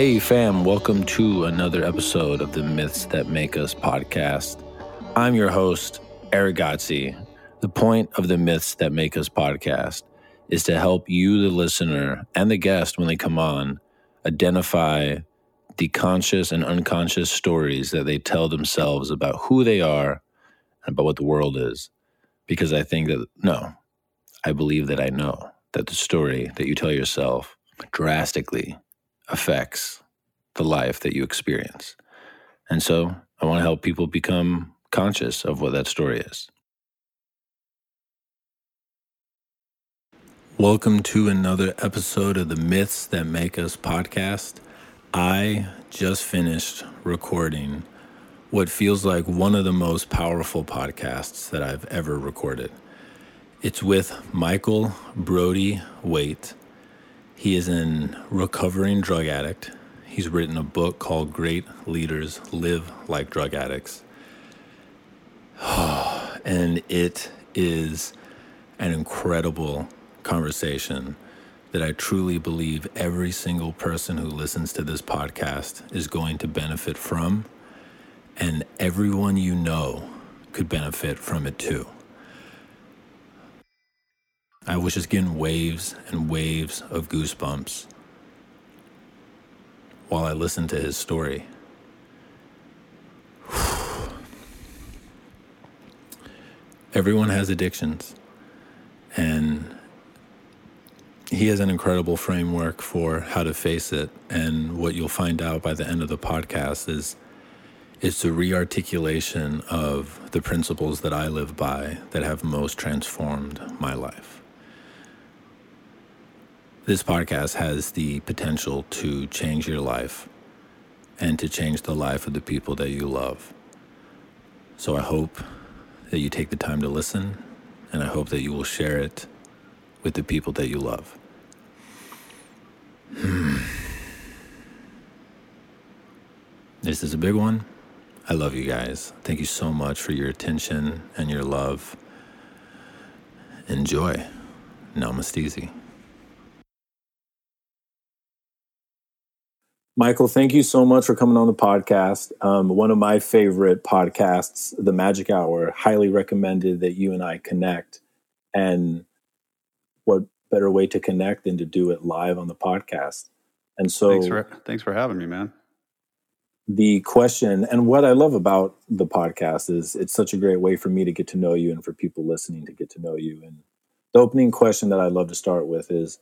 Hey, fam, welcome to another episode of the Myths That Make Us podcast. I'm your host, Erick Godsey. The point of the Myths That Make Us podcast is to help you, the listener, and the guest when they come on, identify the conscious and unconscious stories that they tell themselves about who they are and about what the world is. Because I think that, no, I believe that I know that the story that you tell yourself drastically affects the life that you experience. And so I want to help people become conscious of what that story is. Welcome to another episode of the Myths That Make Us podcast. I just finished recording what feels like one of the most powerful podcasts that I've ever recorded. It's with Michael Brody Waite. He is an recovering drug addict. He's written a book called Great Leaders Live Like Drug Addicts. and it is an incredible conversation that I truly believe every single person who listens to this podcast is going to benefit from. And everyone you know could benefit from it too. I was just getting waves and waves of goosebumps while I listened to his story. Everyone has addictions, and he has an incredible framework for how to face it. And what you'll find out by the end of the podcast is it's a rearticulation of the principles that I live by that have most transformed my life this podcast has the potential to change your life and to change the life of the people that you love. So I hope that you take the time to listen, and I hope that you will share it with the people that you love. Hmm. This is a big one. I love you guys. Thank you so much for your attention and your love. Enjoy. Namaste. Michael, thank you so much for coming on the podcast. Um, one of my favorite podcasts, The Magic Hour, highly recommended that you and I connect. And what better way to connect than to do it live on the podcast? And so, thanks for, thanks for having me, man. The question, and what I love about the podcast is it's such a great way for me to get to know you and for people listening to get to know you. And the opening question that I love to start with is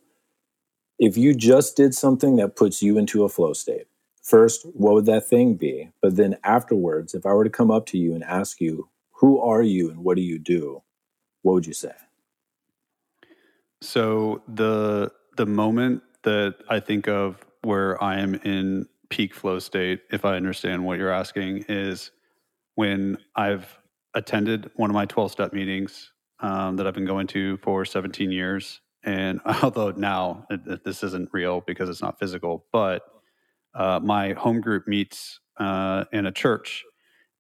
if you just did something that puts you into a flow state, first, what would that thing be? But then afterwards, if I were to come up to you and ask you, who are you and what do you do? What would you say? So the the moment that I think of where I am in peak flow state, if I understand what you're asking, is when I've attended one of my 12 step meetings um, that I've been going to for 17 years and although now this isn't real because it's not physical, but uh, my home group meets uh, in a church.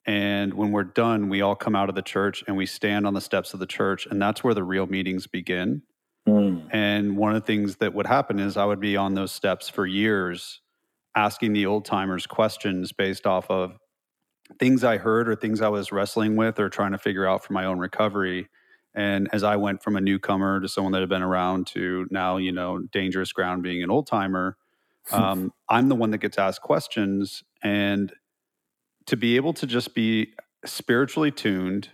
And when we're done, we all come out of the church and we stand on the steps of the church. And that's where the real meetings begin. Mm. And one of the things that would happen is I would be on those steps for years asking the old timers questions based off of things I heard or things I was wrestling with or trying to figure out for my own recovery. And as I went from a newcomer to someone that had been around to now, you know, dangerous ground being an old timer, um, I'm the one that gets asked questions. And to be able to just be spiritually tuned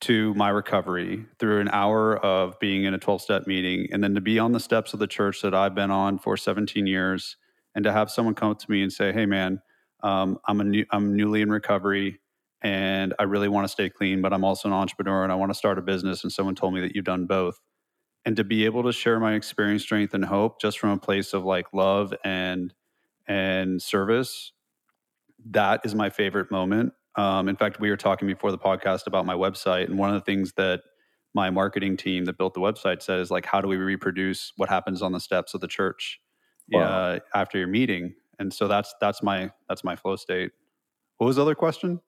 to my recovery through an hour of being in a 12 step meeting, and then to be on the steps of the church that I've been on for 17 years, and to have someone come up to me and say, Hey, man, um, I'm, a new, I'm newly in recovery and I really want to stay clean, but I'm also an entrepreneur and I want to start a business. And someone told me that you've done both. And to be able to share my experience, strength, and hope just from a place of like love and and service, that is my favorite moment. Um, in fact, we were talking before the podcast about my website, and one of the things that my marketing team that built the website said is like, how do we reproduce what happens on the steps of the church wow. uh, after your meeting? And so that's that's my that's my flow state. What was the other question?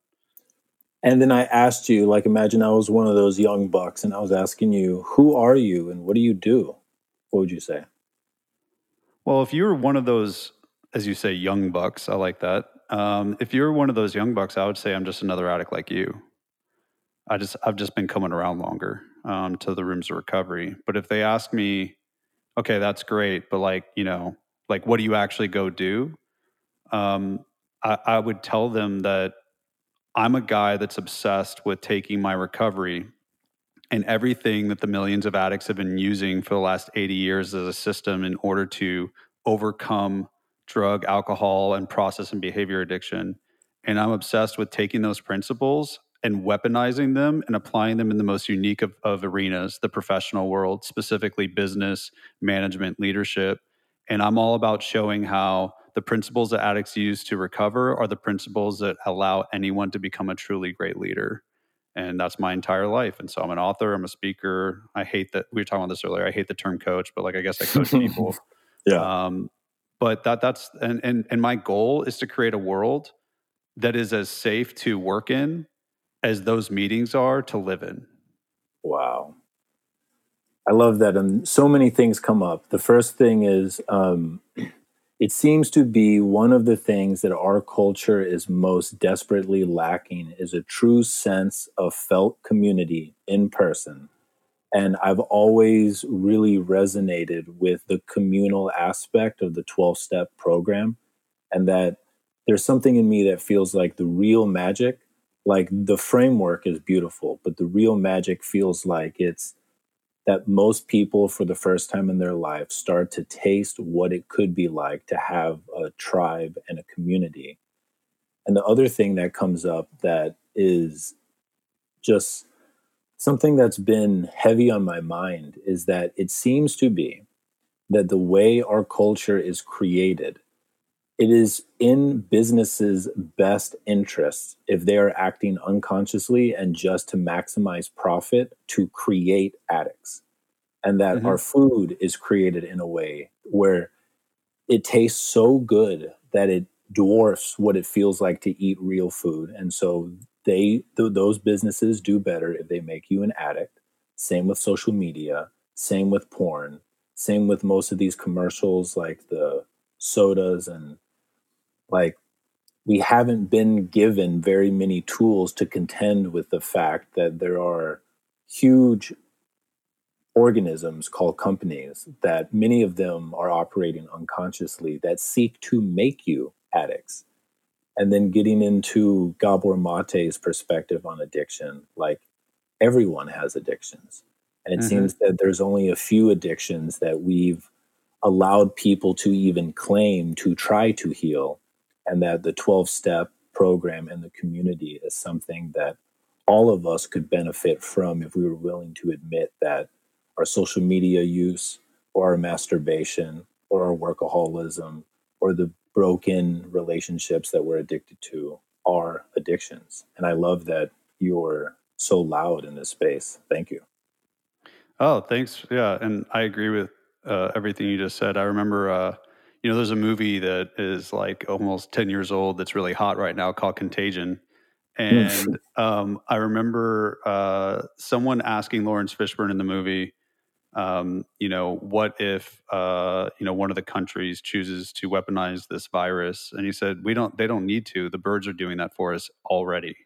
And then I asked you, like, imagine I was one of those young bucks and I was asking you, who are you and what do you do? What would you say? Well, if you were one of those as you say, young bucks. I like that. Um, if you're one of those young bucks, I would say I'm just another addict like you. I just I've just been coming around longer um, to the rooms of recovery. But if they ask me, okay, that's great, but like you know, like what do you actually go do? Um, I, I would tell them that I'm a guy that's obsessed with taking my recovery and everything that the millions of addicts have been using for the last 80 years as a system in order to overcome drug, alcohol, and process and behavior addiction. And I'm obsessed with taking those principles and weaponizing them and applying them in the most unique of, of arenas, the professional world, specifically business, management, leadership. And I'm all about showing how the principles that addicts use to recover are the principles that allow anyone to become a truly great leader. And that's my entire life. And so I'm an author, I'm a speaker. I hate that we were talking about this earlier. I hate the term coach, but like I guess I coach people. yeah. Um, but that that's and, and and my goal is to create a world that is as safe to work in as those meetings are to live in. Wow. I love that. And so many things come up. The first thing is um, it seems to be one of the things that our culture is most desperately lacking is a true sense of felt community in person. And I've always really resonated with the communal aspect of the 12 step program, and that there's something in me that feels like the real magic like the framework is beautiful, but the real magic feels like it's that most people for the first time in their life start to taste what it could be like to have a tribe and a community. And the other thing that comes up that is just something that's been heavy on my mind is that it seems to be that the way our culture is created it is in businesses' best interests if they are acting unconsciously and just to maximize profit to create addicts. And that mm-hmm. our food is created in a way where it tastes so good that it dwarfs what it feels like to eat real food. And so they th- those businesses do better if they make you an addict. Same with social media, same with porn, same with most of these commercials like the sodas and like we haven't been given very many tools to contend with the fact that there are huge organisms called companies that many of them are operating unconsciously that seek to make you addicts. And then getting into Gabor Mate's perspective on addiction, like everyone has addictions. And it mm-hmm. seems that there's only a few addictions that we've allowed people to even claim to try to heal and that the 12 step program and the community is something that all of us could benefit from if we were willing to admit that our social media use or our masturbation or our workaholism or the broken relationships that we're addicted to are addictions. And I love that you're so loud in this space. Thank you. Oh, thanks. Yeah. And I agree with uh, everything you just said. I remember uh, you know, there's a movie that is like almost 10 years old that's really hot right now called Contagion. And um, I remember uh, someone asking Laurence Fishburne in the movie, um, you know, what if, uh, you know, one of the countries chooses to weaponize this virus? And he said, we don't, they don't need to. The birds are doing that for us already.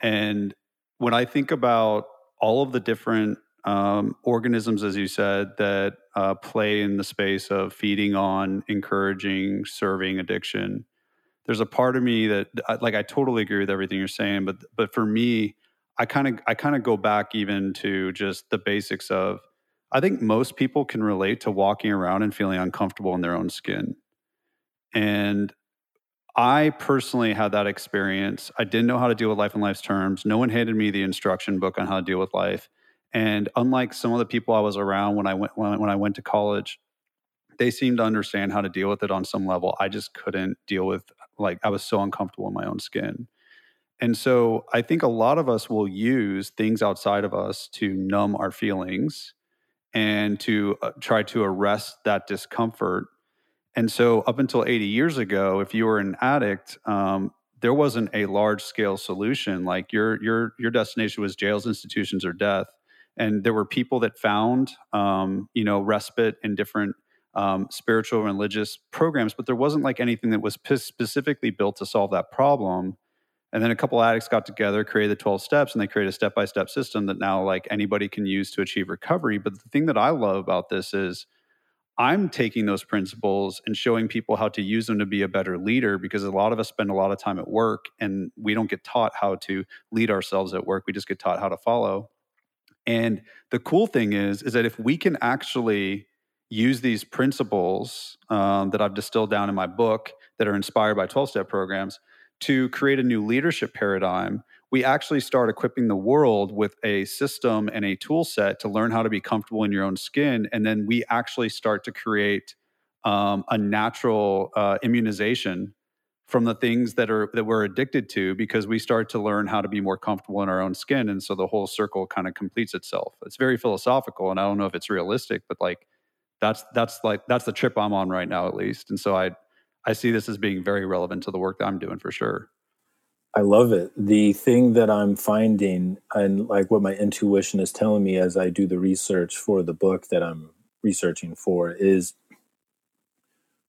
And when I think about all of the different um, organisms, as you said, that uh, play in the space of feeding on, encouraging, serving addiction. There's a part of me that, like, I totally agree with everything you're saying, but but for me, I kind of I kind of go back even to just the basics of. I think most people can relate to walking around and feeling uncomfortable in their own skin, and I personally had that experience. I didn't know how to deal with life in life's terms. No one handed me the instruction book on how to deal with life. And unlike some of the people I was around when I went when, I went to college, they seemed to understand how to deal with it on some level. I just couldn't deal with like I was so uncomfortable in my own skin. And so I think a lot of us will use things outside of us to numb our feelings and to uh, try to arrest that discomfort. And so, up until 80 years ago, if you were an addict, um, there wasn't a large scale solution. Like your your your destination was jails, institutions, or death and there were people that found um, you know respite in different um, spiritual religious programs, but there wasn't like anything that was p- specifically built to solve that problem. And then a couple addicts got together, created the 12 steps, and they created a step by step system that now like anybody can use to achieve recovery. But the thing that I love about this is I'm taking those principles and showing people how to use them to be a better leader because a lot of us spend a lot of time at work and we don't get taught how to lead ourselves at work. We just get taught how to follow. And the cool thing is, is that if we can actually use these principles um, that I've distilled down in my book that are inspired by 12 step programs to create a new leadership paradigm, we actually start equipping the world with a system and a tool set to learn how to be comfortable in your own skin. And then we actually start to create um, a natural uh, immunization from the things that are that we're addicted to because we start to learn how to be more comfortable in our own skin. And so the whole circle kind of completes itself. It's very philosophical and i don't know if it's realistic but like that's that's like that's the trip i'm on right now at least. And so i i see this as being very relevant to the work that i'm doing for sure. I love it. The thing that i'm finding and like what my intuition is telling me as i do the research for the book that i'm researching for is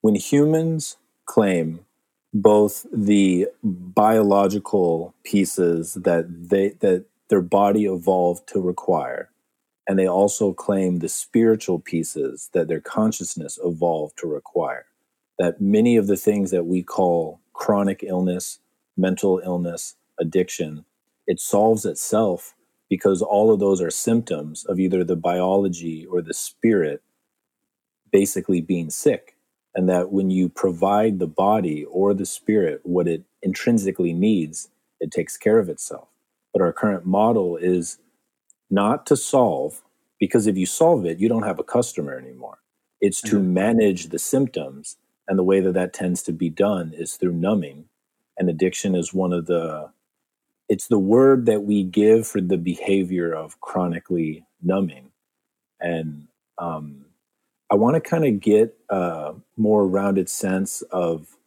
when humans claim both the biological pieces that they that their body evolved to require and they also claim the spiritual pieces that their consciousness evolved to require. That many of the things that we call chronic illness mental illness addiction it solves itself because all of those are symptoms of either the biology or the spirit basically being sick and that when you provide the body or the spirit what it intrinsically needs, it takes care of itself. But our current model is not to solve, because if you solve it, you don't have a customer anymore. It's to mm-hmm. manage the symptoms. And the way that that tends to be done is through numbing. And addiction is one of the, it's the word that we give for the behavior of chronically numbing. And um, I want to kind of get a more rounded sense of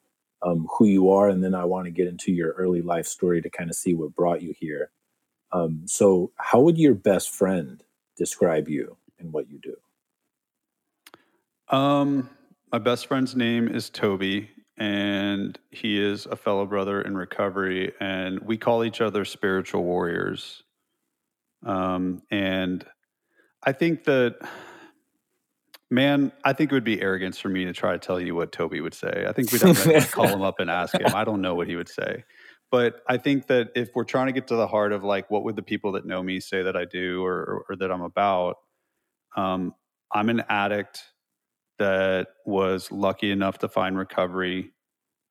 um, who you are, and then I want to get into your early life story to kind of see what brought you here. Um, so, how would your best friend describe you and what you do? Um, my best friend's name is Toby, and he is a fellow brother in recovery, and we call each other spiritual warriors. Um, and I think that Man, I think it would be arrogance for me to try to tell you what Toby would say. I think we'd have to call him up and ask him. I don't know what he would say. But I think that if we're trying to get to the heart of like, what would the people that know me say that I do or, or, or that I'm about? Um, I'm an addict that was lucky enough to find recovery.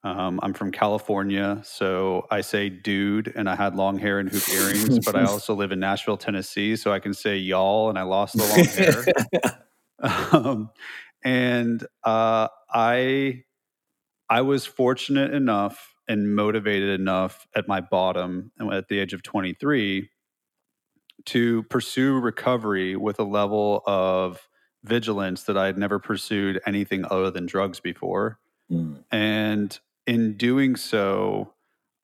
Um, I'm from California, so I say dude, and I had long hair and hoop earrings, but I also live in Nashville, Tennessee, so I can say y'all, and I lost the long hair. Um, and uh, I I was fortunate enough and motivated enough at my bottom at the age of 23 to pursue recovery with a level of vigilance that I had never pursued anything other than drugs before. Mm. And in doing so,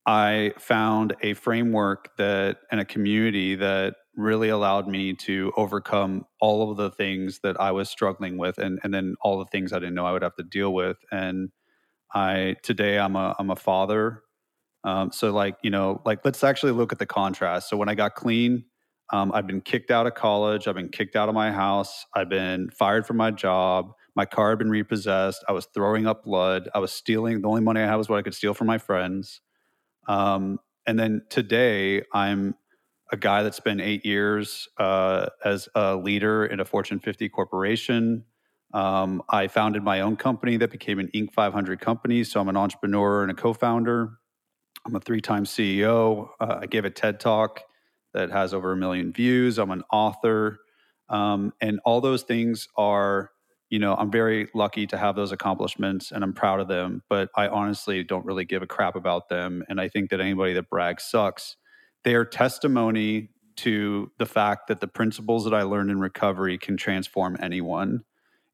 I found a framework that and a community that really allowed me to overcome all of the things that I was struggling with and and then all the things I didn't know I would have to deal with. And I today I'm a I'm a father. Um, so like you know like let's actually look at the contrast. So when I got clean um, I've been kicked out of college. I've been kicked out of my house. I've been fired from my job. My car had been repossessed. I was throwing up blood. I was stealing the only money I had was what I could steal from my friends. Um, and then today I'm a guy that spent eight years uh, as a leader in a Fortune 50 corporation. Um, I founded my own company that became an Inc. 500 company. So I'm an entrepreneur and a co founder. I'm a three time CEO. Uh, I gave a TED talk that has over a million views. I'm an author. Um, and all those things are, you know, I'm very lucky to have those accomplishments and I'm proud of them, but I honestly don't really give a crap about them. And I think that anybody that brags sucks they are testimony to the fact that the principles that I learned in recovery can transform anyone.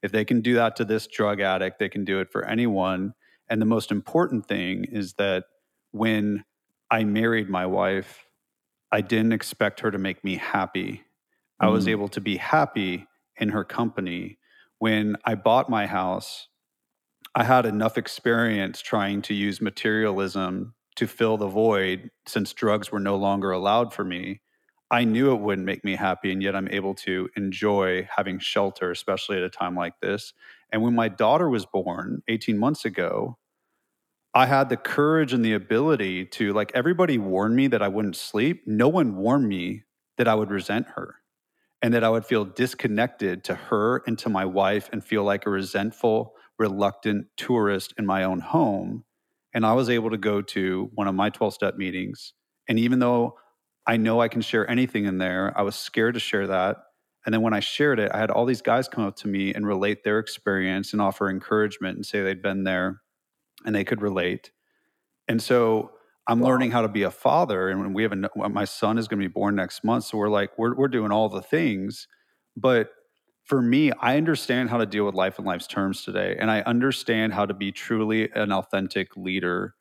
If they can do that to this drug addict, they can do it for anyone. And the most important thing is that when I married my wife, I didn't expect her to make me happy. Mm. I was mm. able to be happy in her company, when I bought my house, I had enough experience trying to use materialism to fill the void since drugs were no longer allowed for me. I knew it wouldn't make me happy, and yet I'm able to enjoy having shelter, especially at a time like this. And when my daughter was born 18 months ago, I had the courage and the ability to, like, everybody warned me that I wouldn't sleep. No one warned me that I would resent her and that I would feel disconnected to her and to my wife and feel like a resentful, reluctant tourist in my own home. And I was able to go to one of my 12 step meetings. And even though I know I can share anything in there, I was scared to share that. And then when I shared it, I had all these guys come up to me and relate their experience and offer encouragement and say they'd been there and they could relate. And so I'm wow. learning how to be a father, and when we have a, my son is going to be born next month. So we're like, we're we're doing all the things, but for me, I understand how to deal with life and life's terms today, and I understand how to be truly an authentic leader.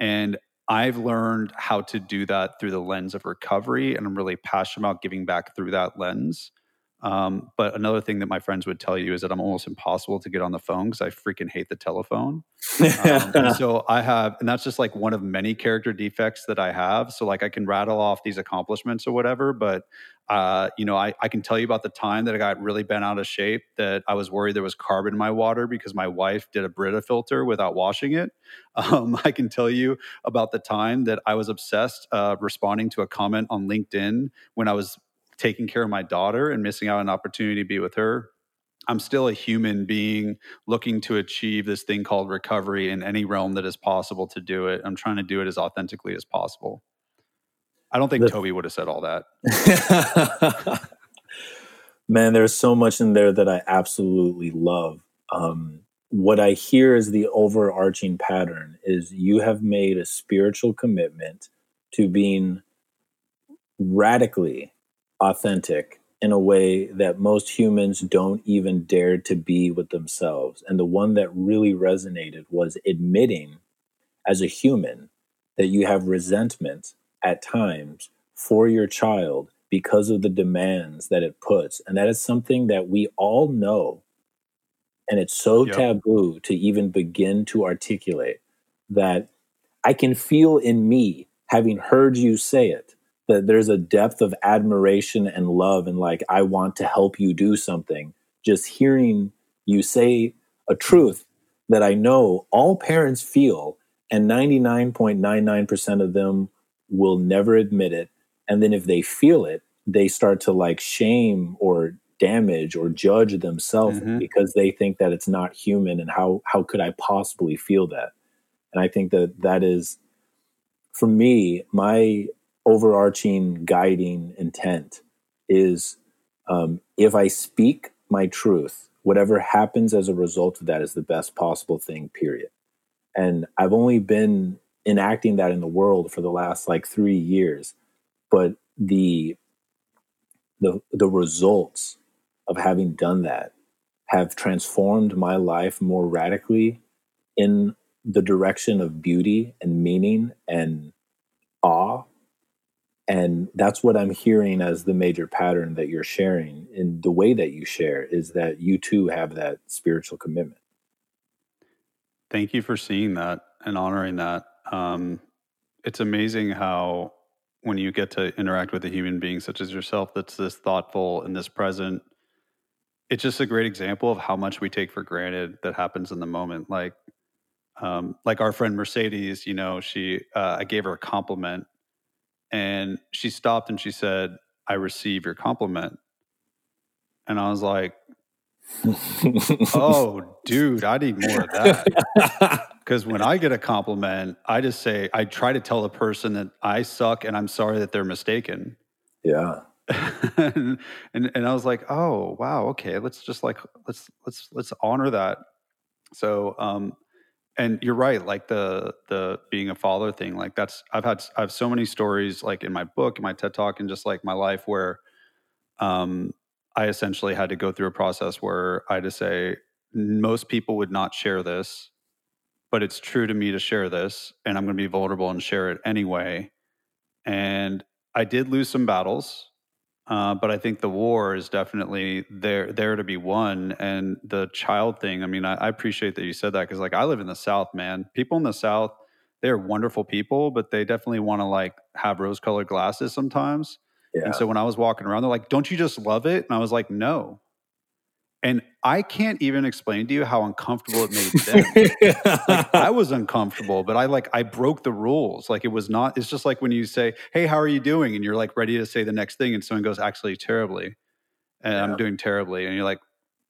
And I've learned how to do that through the lens of recovery, and I'm really passionate about giving back through that lens. Um, but another thing that my friends would tell you is that I'm almost impossible to get on the phone because I freaking hate the telephone. Um, so I have, and that's just like one of many character defects that I have. So like I can rattle off these accomplishments or whatever, but uh, you know, I, I can tell you about the time that I got really bent out of shape that I was worried there was carbon in my water because my wife did a Brita filter without washing it. Um, I can tell you about the time that I was obsessed uh, responding to a comment on LinkedIn when I was taking care of my daughter and missing out on an opportunity to be with her. I'm still a human being looking to achieve this thing called recovery in any realm that is possible to do it. I'm trying to do it as authentically as possible. I don't think the, Toby would have said all that. Man, there's so much in there that I absolutely love. Um, what I hear is the overarching pattern is you have made a spiritual commitment to being radically authentic in a way that most humans don't even dare to be with themselves. And the one that really resonated was admitting as a human that you have resentment at times for your child because of the demands that it puts. And that is something that we all know. And it's so yep. taboo to even begin to articulate that I can feel in me, having heard you say it, that there's a depth of admiration and love and like I want to help you do something. Just hearing you say a truth that I know all parents feel and 99.99% of them will never admit it and then if they feel it they start to like shame or damage or judge themselves mm-hmm. because they think that it's not human and how how could I possibly feel that and I think that that is for me my overarching guiding intent is um, if I speak my truth, whatever happens as a result of that is the best possible thing, period. And I've only been enacting that in the world for the last like three years, but the the the results of having done that have transformed my life more radically in the direction of beauty and meaning and and that's what i'm hearing as the major pattern that you're sharing in the way that you share is that you too have that spiritual commitment. Thank you for seeing that and honoring that. Um, it's amazing how when you get to interact with a human being such as yourself that's this thoughtful and this present it's just a great example of how much we take for granted that happens in the moment. Like um, like our friend mercedes you know she uh, i gave her a compliment and she stopped and she said, I receive your compliment. And I was like, oh, dude, I need more of that. Because when I get a compliment, I just say, I try to tell the person that I suck and I'm sorry that they're mistaken. Yeah. and, and and I was like, oh wow, okay, let's just like let's let's let's honor that. So um and you're right like the the being a father thing like that's i've had i have so many stories like in my book in my ted talk and just like my life where um i essentially had to go through a process where i had to say most people would not share this but it's true to me to share this and i'm going to be vulnerable and share it anyway. And i did lose some battles Uh, but I think the war is definitely there there to be won, and the child thing. I mean, I, I appreciate that you said that because, like, I live in the South, man. People in the South, they're wonderful people, but they definitely want to like have rose colored glasses sometimes. Yeah. And so when I was walking around, they're like, "Don't you just love it?" And I was like, "No." And I can't even explain to you how uncomfortable it made them. like, I was uncomfortable, but I like I broke the rules. Like it was not. It's just like when you say, "Hey, how are you doing?" and you're like ready to say the next thing, and someone goes, "Actually, terribly," and yeah. I'm doing terribly, and you're like,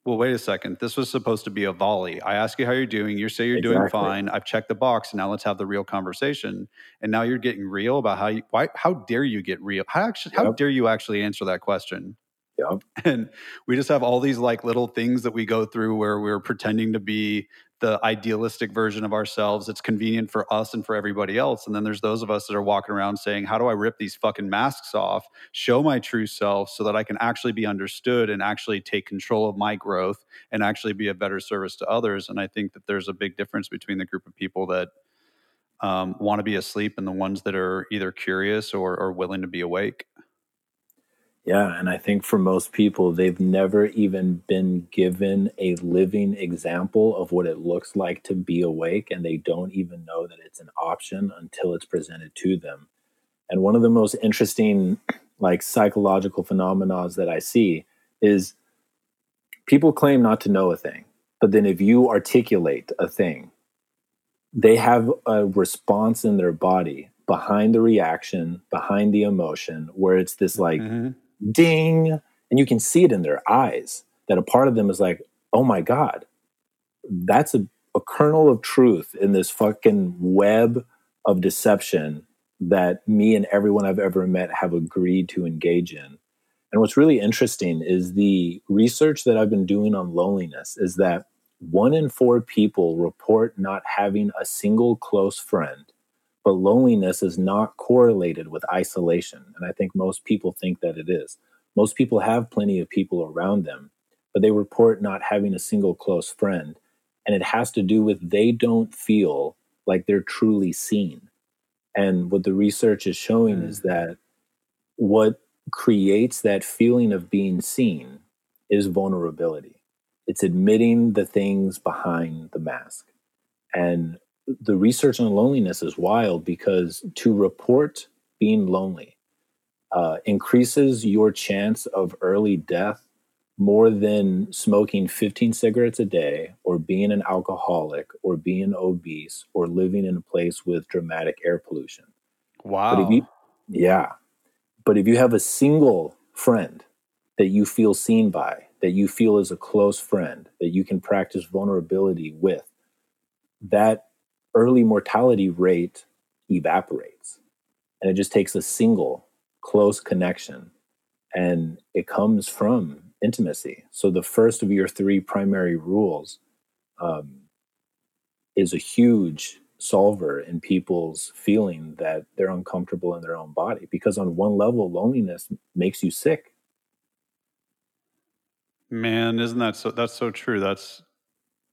"Well, wait a second. This was supposed to be a volley. I ask you how you're doing. You say you're exactly. doing fine. I've checked the box. Now let's have the real conversation. And now you're getting real about how you. Why? How dare you get real? How actually? Yep. How dare you actually answer that question? Yeah. And we just have all these like little things that we go through where we're pretending to be the idealistic version of ourselves. It's convenient for us and for everybody else. And then there's those of us that are walking around saying, How do I rip these fucking masks off, show my true self so that I can actually be understood and actually take control of my growth and actually be a better service to others? And I think that there's a big difference between the group of people that um, want to be asleep and the ones that are either curious or, or willing to be awake. Yeah, and I think for most people, they've never even been given a living example of what it looks like to be awake, and they don't even know that it's an option until it's presented to them. And one of the most interesting, like psychological phenomena that I see is people claim not to know a thing, but then if you articulate a thing, they have a response in their body behind the reaction, behind the emotion, where it's this like mm-hmm ding, and you can see it in their eyes that a part of them is like, oh my God, that's a, a kernel of truth in this fucking web of deception that me and everyone I've ever met have agreed to engage in. And what's really interesting is the research that I've been doing on loneliness is that one in four people report not having a single close friend but loneliness is not correlated with isolation. And I think most people think that it is. Most people have plenty of people around them, but they report not having a single close friend. And it has to do with they don't feel like they're truly seen. And what the research is showing mm. is that what creates that feeling of being seen is vulnerability. It's admitting the things behind the mask. And the research on loneliness is wild because to report being lonely uh, increases your chance of early death more than smoking 15 cigarettes a day or being an alcoholic or being obese or living in a place with dramatic air pollution. Wow. But if you, yeah. But if you have a single friend that you feel seen by, that you feel is a close friend, that you can practice vulnerability with, that early mortality rate evaporates. And it just takes a single close connection. And it comes from intimacy. So the first of your three primary rules um, is a huge solver in people's feeling that they're uncomfortable in their own body. Because on one level, loneliness makes you sick. Man, isn't that so? That's so true. That's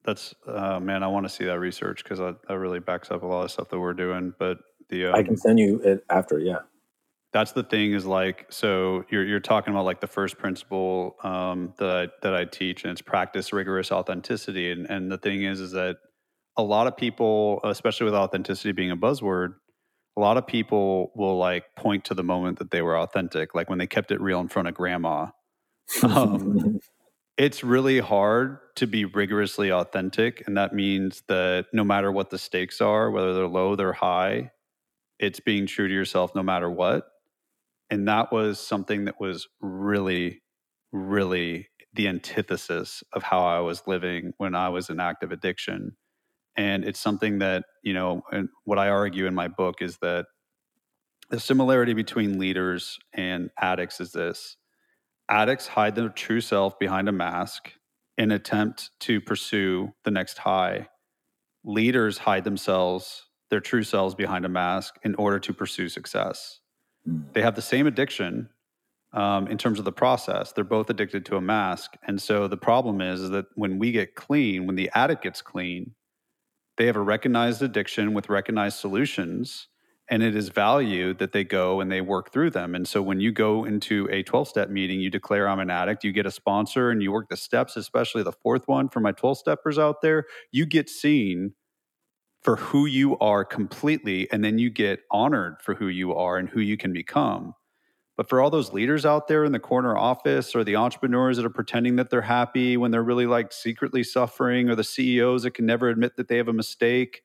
that's uh, man, I want to see that research because that really backs up a lot of stuff that we're doing. But the um, I can send you it after, yeah. That's the thing is like so you're you're talking about like the first principle um, that I, that I teach and it's practice rigorous authenticity and and the thing is is that a lot of people especially with authenticity being a buzzword a lot of people will like point to the moment that they were authentic like when they kept it real in front of grandma um, it's really hard to be rigorously authentic. And that means that no matter what the stakes are, whether they're low, they're high, it's being true to yourself no matter what. And that was something that was really, really the antithesis of how I was living when I was in active addiction. And it's something that, you know, and what I argue in my book is that the similarity between leaders and addicts is this addicts hide their true self behind a mask in attempt to pursue the next high. Leaders hide themselves, their true selves behind a mask in order to pursue success. Mm. They have the same addiction um, in terms of the process. They're both addicted to a mask. And so the problem is, is that when we get clean, when the addict gets clean, they have a recognized addiction with recognized solutions and it is valued that they go and they work through them. And so when you go into a 12 step meeting, you declare I'm an addict, you get a sponsor and you work the steps, especially the fourth one for my 12 steppers out there, you get seen for who you are completely. And then you get honored for who you are and who you can become. But for all those leaders out there in the corner office or the entrepreneurs that are pretending that they're happy when they're really like secretly suffering, or the CEOs that can never admit that they have a mistake,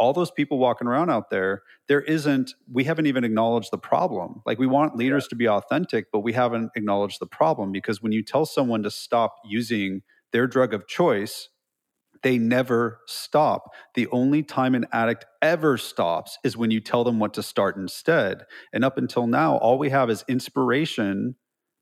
all those people walking around out there, there isn't, we haven't even acknowledged the problem. Like we want leaders yeah. to be authentic, but we haven't acknowledged the problem because when you tell someone to stop using their drug of choice, they never stop. The only time an addict ever stops is when you tell them what to start instead. And up until now, all we have is inspiration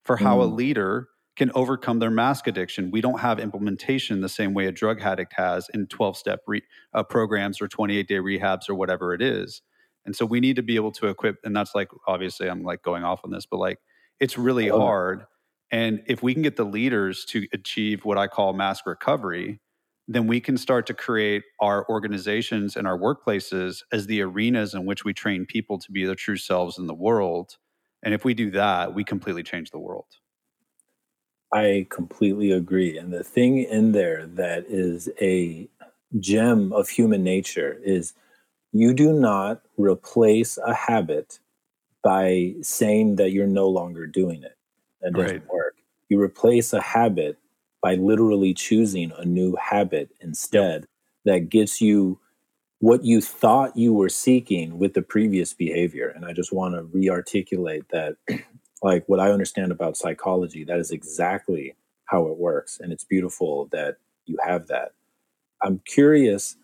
for how mm. a leader can overcome their mask addiction. We don't have implementation the same way a drug addict has in 12 step re- uh, programs or 28 day rehabs or whatever it is. And so we need to be able to equip, and that's like, obviously, I'm like going off on this, but like, it's really oh. hard. And if we can get the leaders to achieve what I call mask recovery, then we can start to create our organizations and our workplaces as the arenas in which we train people to be their true selves in the world. And if we do that, we completely change the world. I completely agree. And the thing in there that is a gem of human nature is you do not replace a habit by saying that you're no longer doing it. That doesn't right. work. You replace a habit by literally choosing a new habit instead that gets you what you thought you were seeking with the previous behavior. And I just want to re articulate that like what I understand about psychology, that is exactly how it works. And it's beautiful that you have that. I'm curious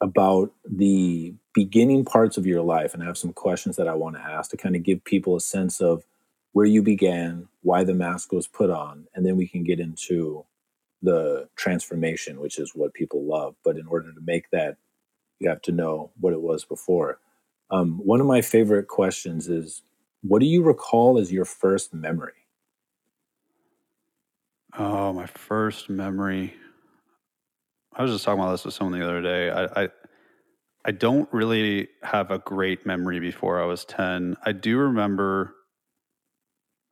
about the beginning parts of your life, and I have some questions that I want to ask to kind of give people a sense of where you began, why the mask was put on, and then we can get into the transformation, which is what people love. But in order to make that, you have to know what it was before. Um, one of my favorite questions is what do you recall as your first memory? Oh, my first memory. I was just talking about this with someone the other day. I, I, I don't really have a great memory before I was 10. I do remember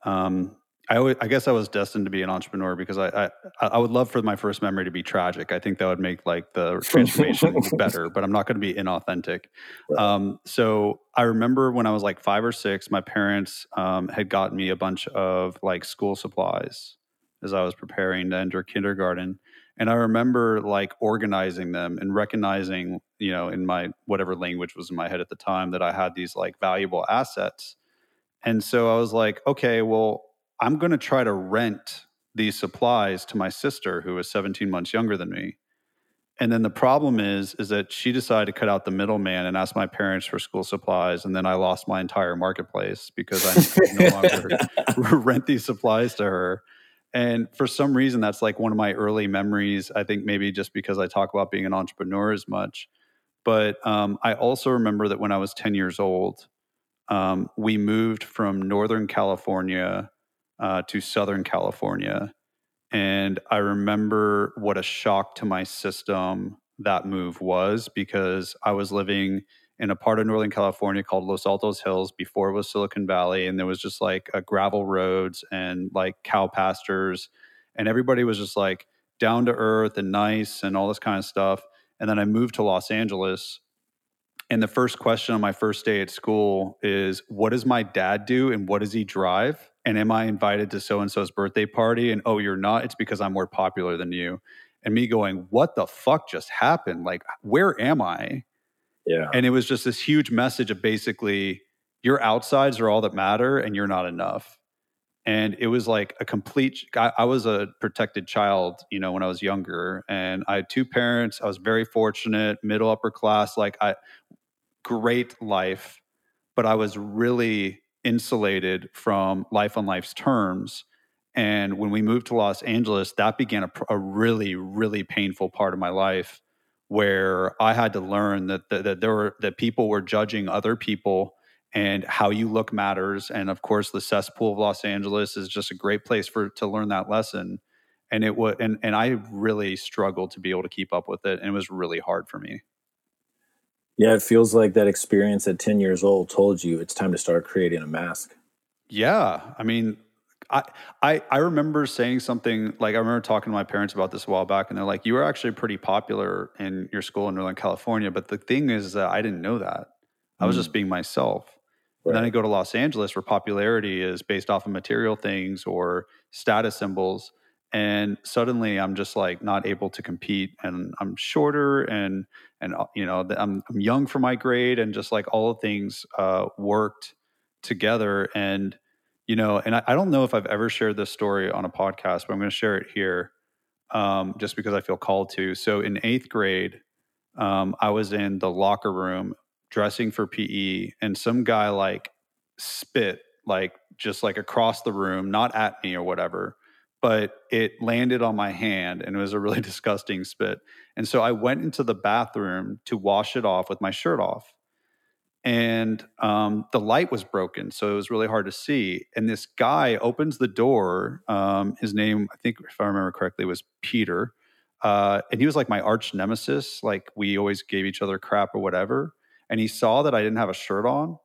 um, I, always, I guess I was destined to be an entrepreneur because I, I, I would love for my first memory to be tragic. I think that would make like the transformation better, but I'm not going to be inauthentic. Right. Um, so I remember when I was like five or six, my parents um, had gotten me a bunch of like school supplies as I was preparing to enter kindergarten, and I remember like organizing them and recognizing, you know, in my whatever language was in my head at the time that I had these like valuable assets. And so I was like, okay, well, I'm going to try to rent these supplies to my sister who is 17 months younger than me. And then the problem is is that she decided to cut out the middleman and ask my parents for school supplies and then I lost my entire marketplace because I no longer rent these supplies to her. And for some reason that's like one of my early memories. I think maybe just because I talk about being an entrepreneur as much. But um, I also remember that when I was 10 years old, um, we moved from Northern California uh, to Southern California. And I remember what a shock to my system that move was because I was living in a part of Northern California called Los Altos Hills before it was Silicon Valley. And there was just like gravel roads and like cow pastures. And everybody was just like down to earth and nice and all this kind of stuff. And then I moved to Los Angeles. And the first question on my first day at school is What does my dad do and what does he drive? And am I invited to so and so's birthday party? And oh, you're not. It's because I'm more popular than you. And me going, what the fuck just happened? Like, where am I? Yeah. And it was just this huge message of basically, your outsides are all that matter and you're not enough. And it was like a complete, I, I was a protected child, you know, when I was younger. And I had two parents. I was very fortunate, middle upper class, like I, great life. But I was really insulated from life on life's terms. And when we moved to Los Angeles, that began a, a really, really painful part of my life where I had to learn that, that, that there were that people were judging other people and how you look matters. And of course, the cesspool of Los Angeles is just a great place for to learn that lesson. And it was and, and I really struggled to be able to keep up with it. And it was really hard for me. Yeah, it feels like that experience at 10 years old told you it's time to start creating a mask. Yeah. I mean, I, I I remember saying something like I remember talking to my parents about this a while back, and they're like, "You were actually pretty popular in your school in Northern California." But the thing is I didn't know that. I was just mm. being myself. Right. And then I go to Los Angeles, where popularity is based off of material things or status symbols, and suddenly I'm just like not able to compete, and I'm shorter, and and uh, you know I'm I'm young for my grade, and just like all the things uh, worked together and you know, and I, I, don't know if I've ever shared this story on a podcast, but I'm going to share it here um, just because I feel called to. So in eighth grade, um, I was in the locker room dressing for PE, and some guy like spit like just like across the room, not at me or whatever, but it landed on my hand and it was a really disgusting spit. And so I went into the bathroom to wash it off with my shirt off and um, the light was broken, so it was really hard to see. And this guy opens the door. Um, his name, I think, if I remember correctly, was Peter, uh, and he was like my arch nemesis. Like we always gave each other crap or whatever. And he saw that I didn't have a shirt on,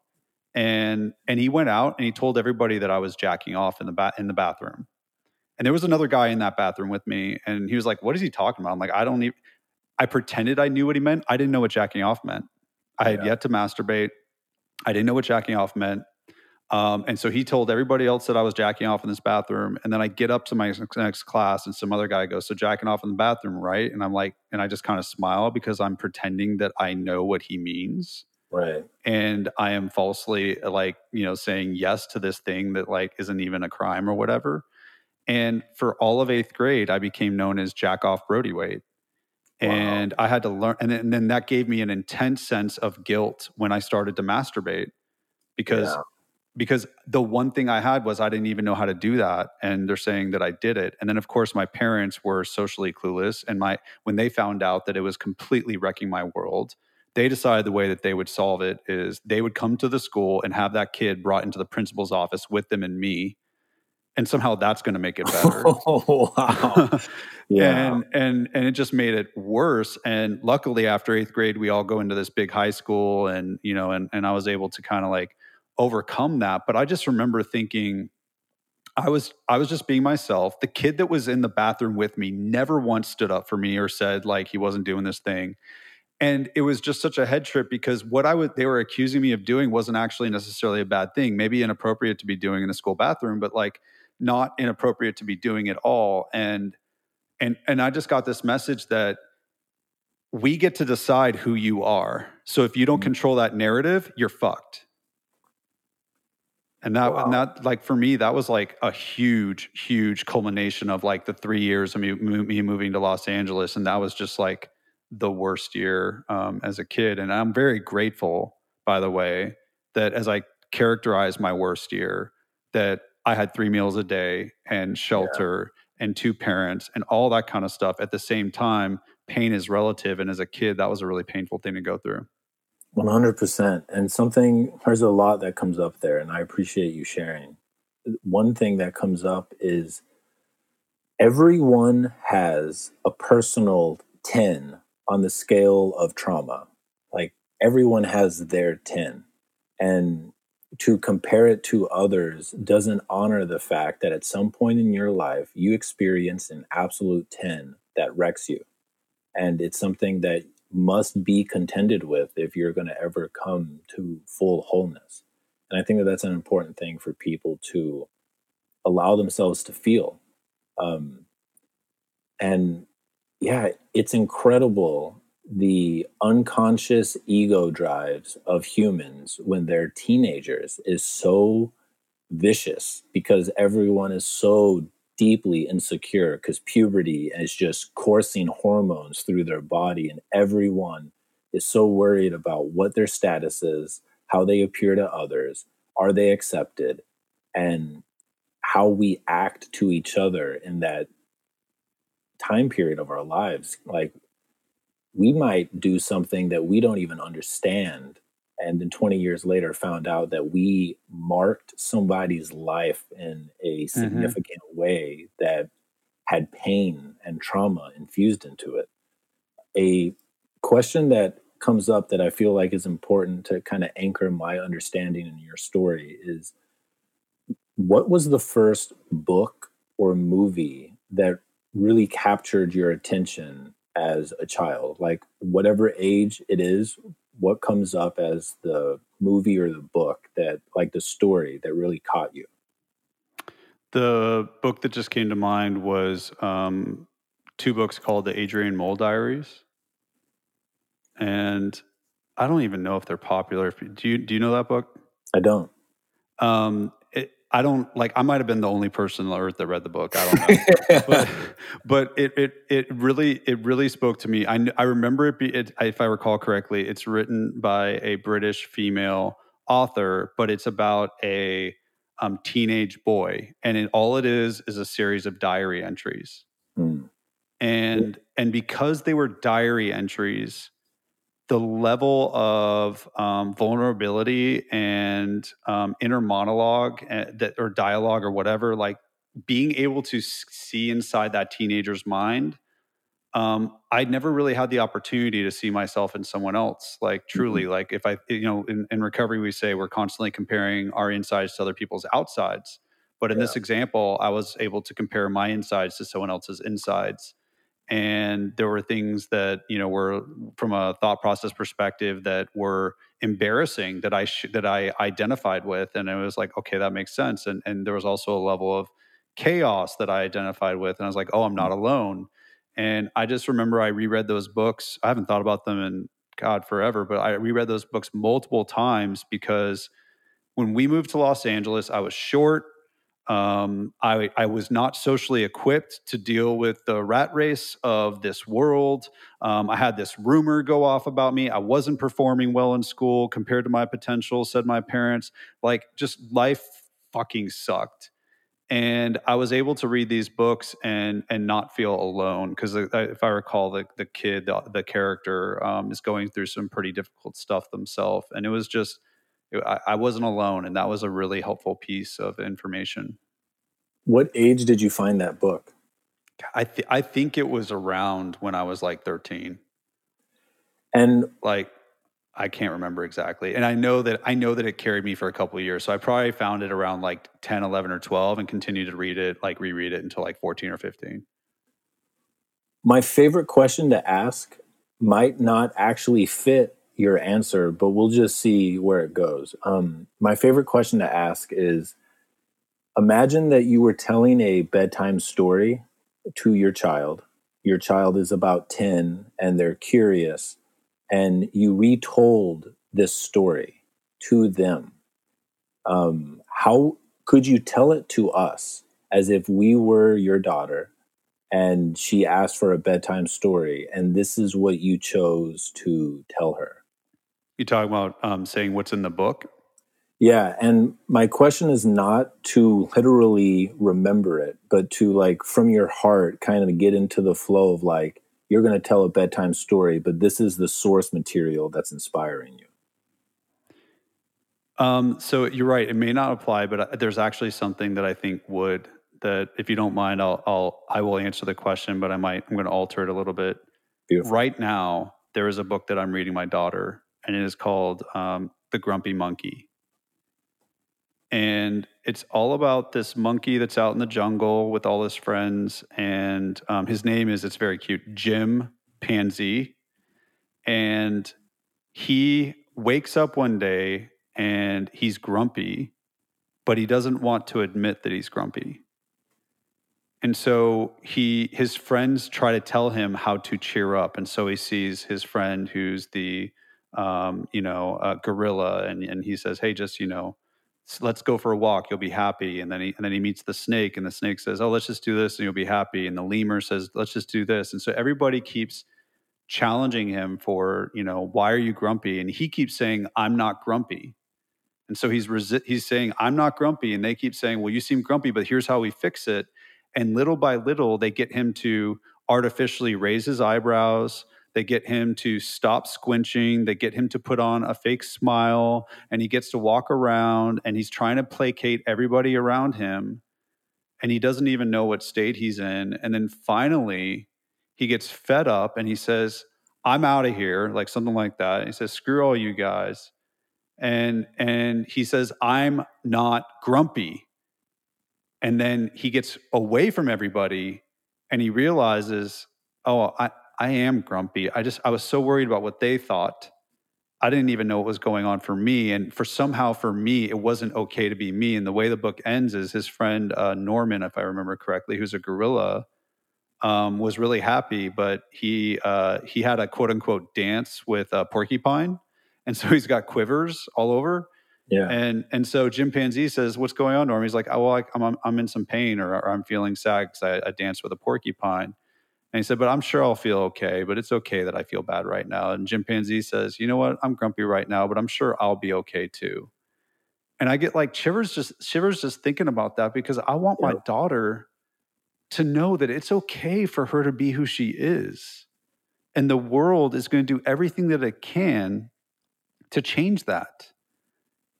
and and he went out and he told everybody that I was jacking off in the ba- in the bathroom. And there was another guy in that bathroom with me, and he was like, "What is he talking about?" I'm like, "I don't even." I pretended I knew what he meant. I didn't know what jacking off meant. I had yeah. yet to masturbate. I didn't know what jacking off meant. Um, and so he told everybody else that I was jacking off in this bathroom. And then I get up to my next class, and some other guy goes, So, jacking off in the bathroom, right? And I'm like, and I just kind of smile because I'm pretending that I know what he means. Right. And I am falsely like, you know, saying yes to this thing that like isn't even a crime or whatever. And for all of eighth grade, I became known as Jack Off Brody Waite and I had to learn. And then, and then, that gave me an intense sense of guilt when I started to masturbate because yeah. because the one thing I had was I didn't even know how to do that, and they're saying that I did it. And then of course my parents were socially clueless, and my when they found out that it was completely wrecking my world. They decided the way that they would solve it is they would come to the school and have that kid brought into the principal's office with them and me and somehow that's going to make it better. Oh, wow. yeah. and and and it just made it worse. And luckily after 8th grade we all go into this big high school and you know and and I was able to kind of like overcome that, but I just remember thinking I was I was just being myself. The kid that was in the bathroom with me never once stood up for me or said like he wasn't doing this thing. And it was just such a head trip because what I would they were accusing me of doing wasn't actually necessarily a bad thing. Maybe inappropriate to be doing in a school bathroom, but like not inappropriate to be doing it all. And and and i just got this message that we get to decide who you are. So if you don't mm-hmm. control that narrative you're fucked. And that wow. and that like for me that was like a huge huge culmination of like the three years of me, me moving to los angeles. And that was just like the worst year um, as a kid. And i'm very grateful by the way that as i characterize my worst year that I had three meals a day and shelter yeah. and two parents and all that kind of stuff. At the same time, pain is relative. And as a kid, that was a really painful thing to go through. 100%. And something, there's a lot that comes up there, and I appreciate you sharing. One thing that comes up is everyone has a personal 10 on the scale of trauma. Like everyone has their 10. And to compare it to others doesn't honor the fact that at some point in your life you experienced an absolute 10 that wrecks you. And it's something that must be contended with if you're going to ever come to full wholeness. And I think that that's an important thing for people to allow themselves to feel. Um, and yeah, it's incredible the unconscious ego drives of humans when they're teenagers is so vicious because everyone is so deeply insecure because puberty is just coursing hormones through their body and everyone is so worried about what their status is how they appear to others are they accepted and how we act to each other in that time period of our lives. Like we might do something that we don't even understand and then 20 years later found out that we marked somebody's life in a mm-hmm. significant mm-hmm. way that had pain and trauma infused into it a question that comes up that I feel like is important to kind of anchor my understanding in your story is what was the first book or movie that really captured your attention as a child? Like, whatever age it is, what comes up as the movie or the book that, like, the story that really caught you? The book that just came to mind was um, two books called the Adrian Mole Diaries, and I don't even know if they're popular. Do you do you know that book? I don't. Um, I don't like. I might have been the only person on earth that read the book. I don't know, but, but it it it really it really spoke to me. I I remember it, be, it. If I recall correctly, it's written by a British female author, but it's about a um, teenage boy, and it, all it is is a series of diary entries. Mm. And and because they were diary entries, the level of um, vulnerability and um, inner monologue uh, that or dialogue or whatever, like being able to see inside that teenager's mind um, I'd never really had the opportunity to see myself in someone else. Like truly, mm-hmm. like if I, you know, in, in, recovery, we say we're constantly comparing our insides to other people's outsides. But in yeah. this example, I was able to compare my insides to someone else's insides. And there were things that, you know, were from a thought process perspective that were embarrassing that I, sh- that I identified with. And it was like, okay, that makes sense. And, and there was also a level of chaos that I identified with. And I was like, oh, I'm not mm. alone and I just remember I reread those books. I haven't thought about them in God forever, but I reread those books multiple times because when we moved to Los Angeles, I was short. Um, I, I, was not socially equipped to deal with the rat race of this world. Um, I had this rumor go off about me. I wasn't performing well in school compared to my potential, said my parents. Like, just life fucking sucked and I was able to read these books and and not feel alone because if I recall, the the kid, the, the character, um, is going through some pretty difficult stuff themselves, and it was just I, I wasn't alone, and that was a really helpful piece of information. What age did you find that book? I th- I think it was around when I was like thirteen, and like I can't remember exactly. And I know that I know that it carried me for a couple years. So I probably found it around like 10, 11 or 12 and continued to read it, like reread it until like 14 or 15. My favorite question to ask might not actually fit your answer, but we'll just see where it goes. Um, my favorite question to ask is imagine that you were telling a bedtime story to your child. Your child is about 10 and they're curious and you retold this story to them, um, how could you tell it to us as if we were your daughter and she asked for a bedtime story and this is what you chose to tell her? You talking about um, saying what's in the book? Yeah, and my question is not to literally remember it, but to like from your heart kind of get into the flow of like, you're going to tell a bedtime story, but this is the source material that's inspiring you. Um, so you're right. It may not apply, but uh, there's actually something that I think would. That if you don't mind, I'll, I'll I will answer the question, but I might I'm going to alter it a little bit. Beautiful. Right now, there is a book that I'm reading my daughter, and it is called um, The Grumpy Monkey. And it's all about this monkey that's out in the jungle with all his friends and um, his name is it's very cute Jim Panzee. And he wakes up one day and he's grumpy but he doesn't want to admit that he's grumpy. And so he his friends try to tell him how to cheer up and so he sees his friend who's the um, you know uh, gorilla and, and he says hey just you know let's go for a walk you'll be happy. And then he and then he meets the snake and the snake says oh let's just do this and you'll be happy. And the lemur says let's just do this. And so everybody keeps challenging him for you know why are you grumpy? And he keeps saying i'm not grumpy. And so he's resi- he's saying i'm not grumpy. And they keep saying well you seem grumpy but here's how we fix it. And little by little they get him to artificially raise his eyebrows they get him to stop squinching. They get him to put on a fake smile and he gets to walk around and he's trying to placate everybody around him. And he doesn't even know what state he's in. And then finally, he gets fed up and he says, I'm out of here, like something like that. He says, screw all you guys. And and he says, I'm not grumpy. And then he gets away from everybody and he realizes, oh, I, I am grumpy. I just I was so worried about what they thought. I didn't even know what was going on for me. And for somehow for me, it wasn't okay to be me. And the way the book ends is his friend uh, Norman, if I remember correctly, who's a gorilla, um, was really happy, but he uh, he had a quote unquote dance with a porcupine, and so he's got quivers all over. Yeah. And and so chimpanzee says, "What's going on, Norm?" He's like, "Oh, well, I'm I'm in some pain, or, or I'm feeling sad because I, I danced with a porcupine." And he said, "But I'm sure I'll feel okay. But it's okay that I feel bad right now." And chimpanzee says, "You know what? I'm grumpy right now, but I'm sure I'll be okay too." And I get like shivers just shivers just thinking about that because I want my daughter to know that it's okay for her to be who she is. And the world is going to do everything that it can to change that.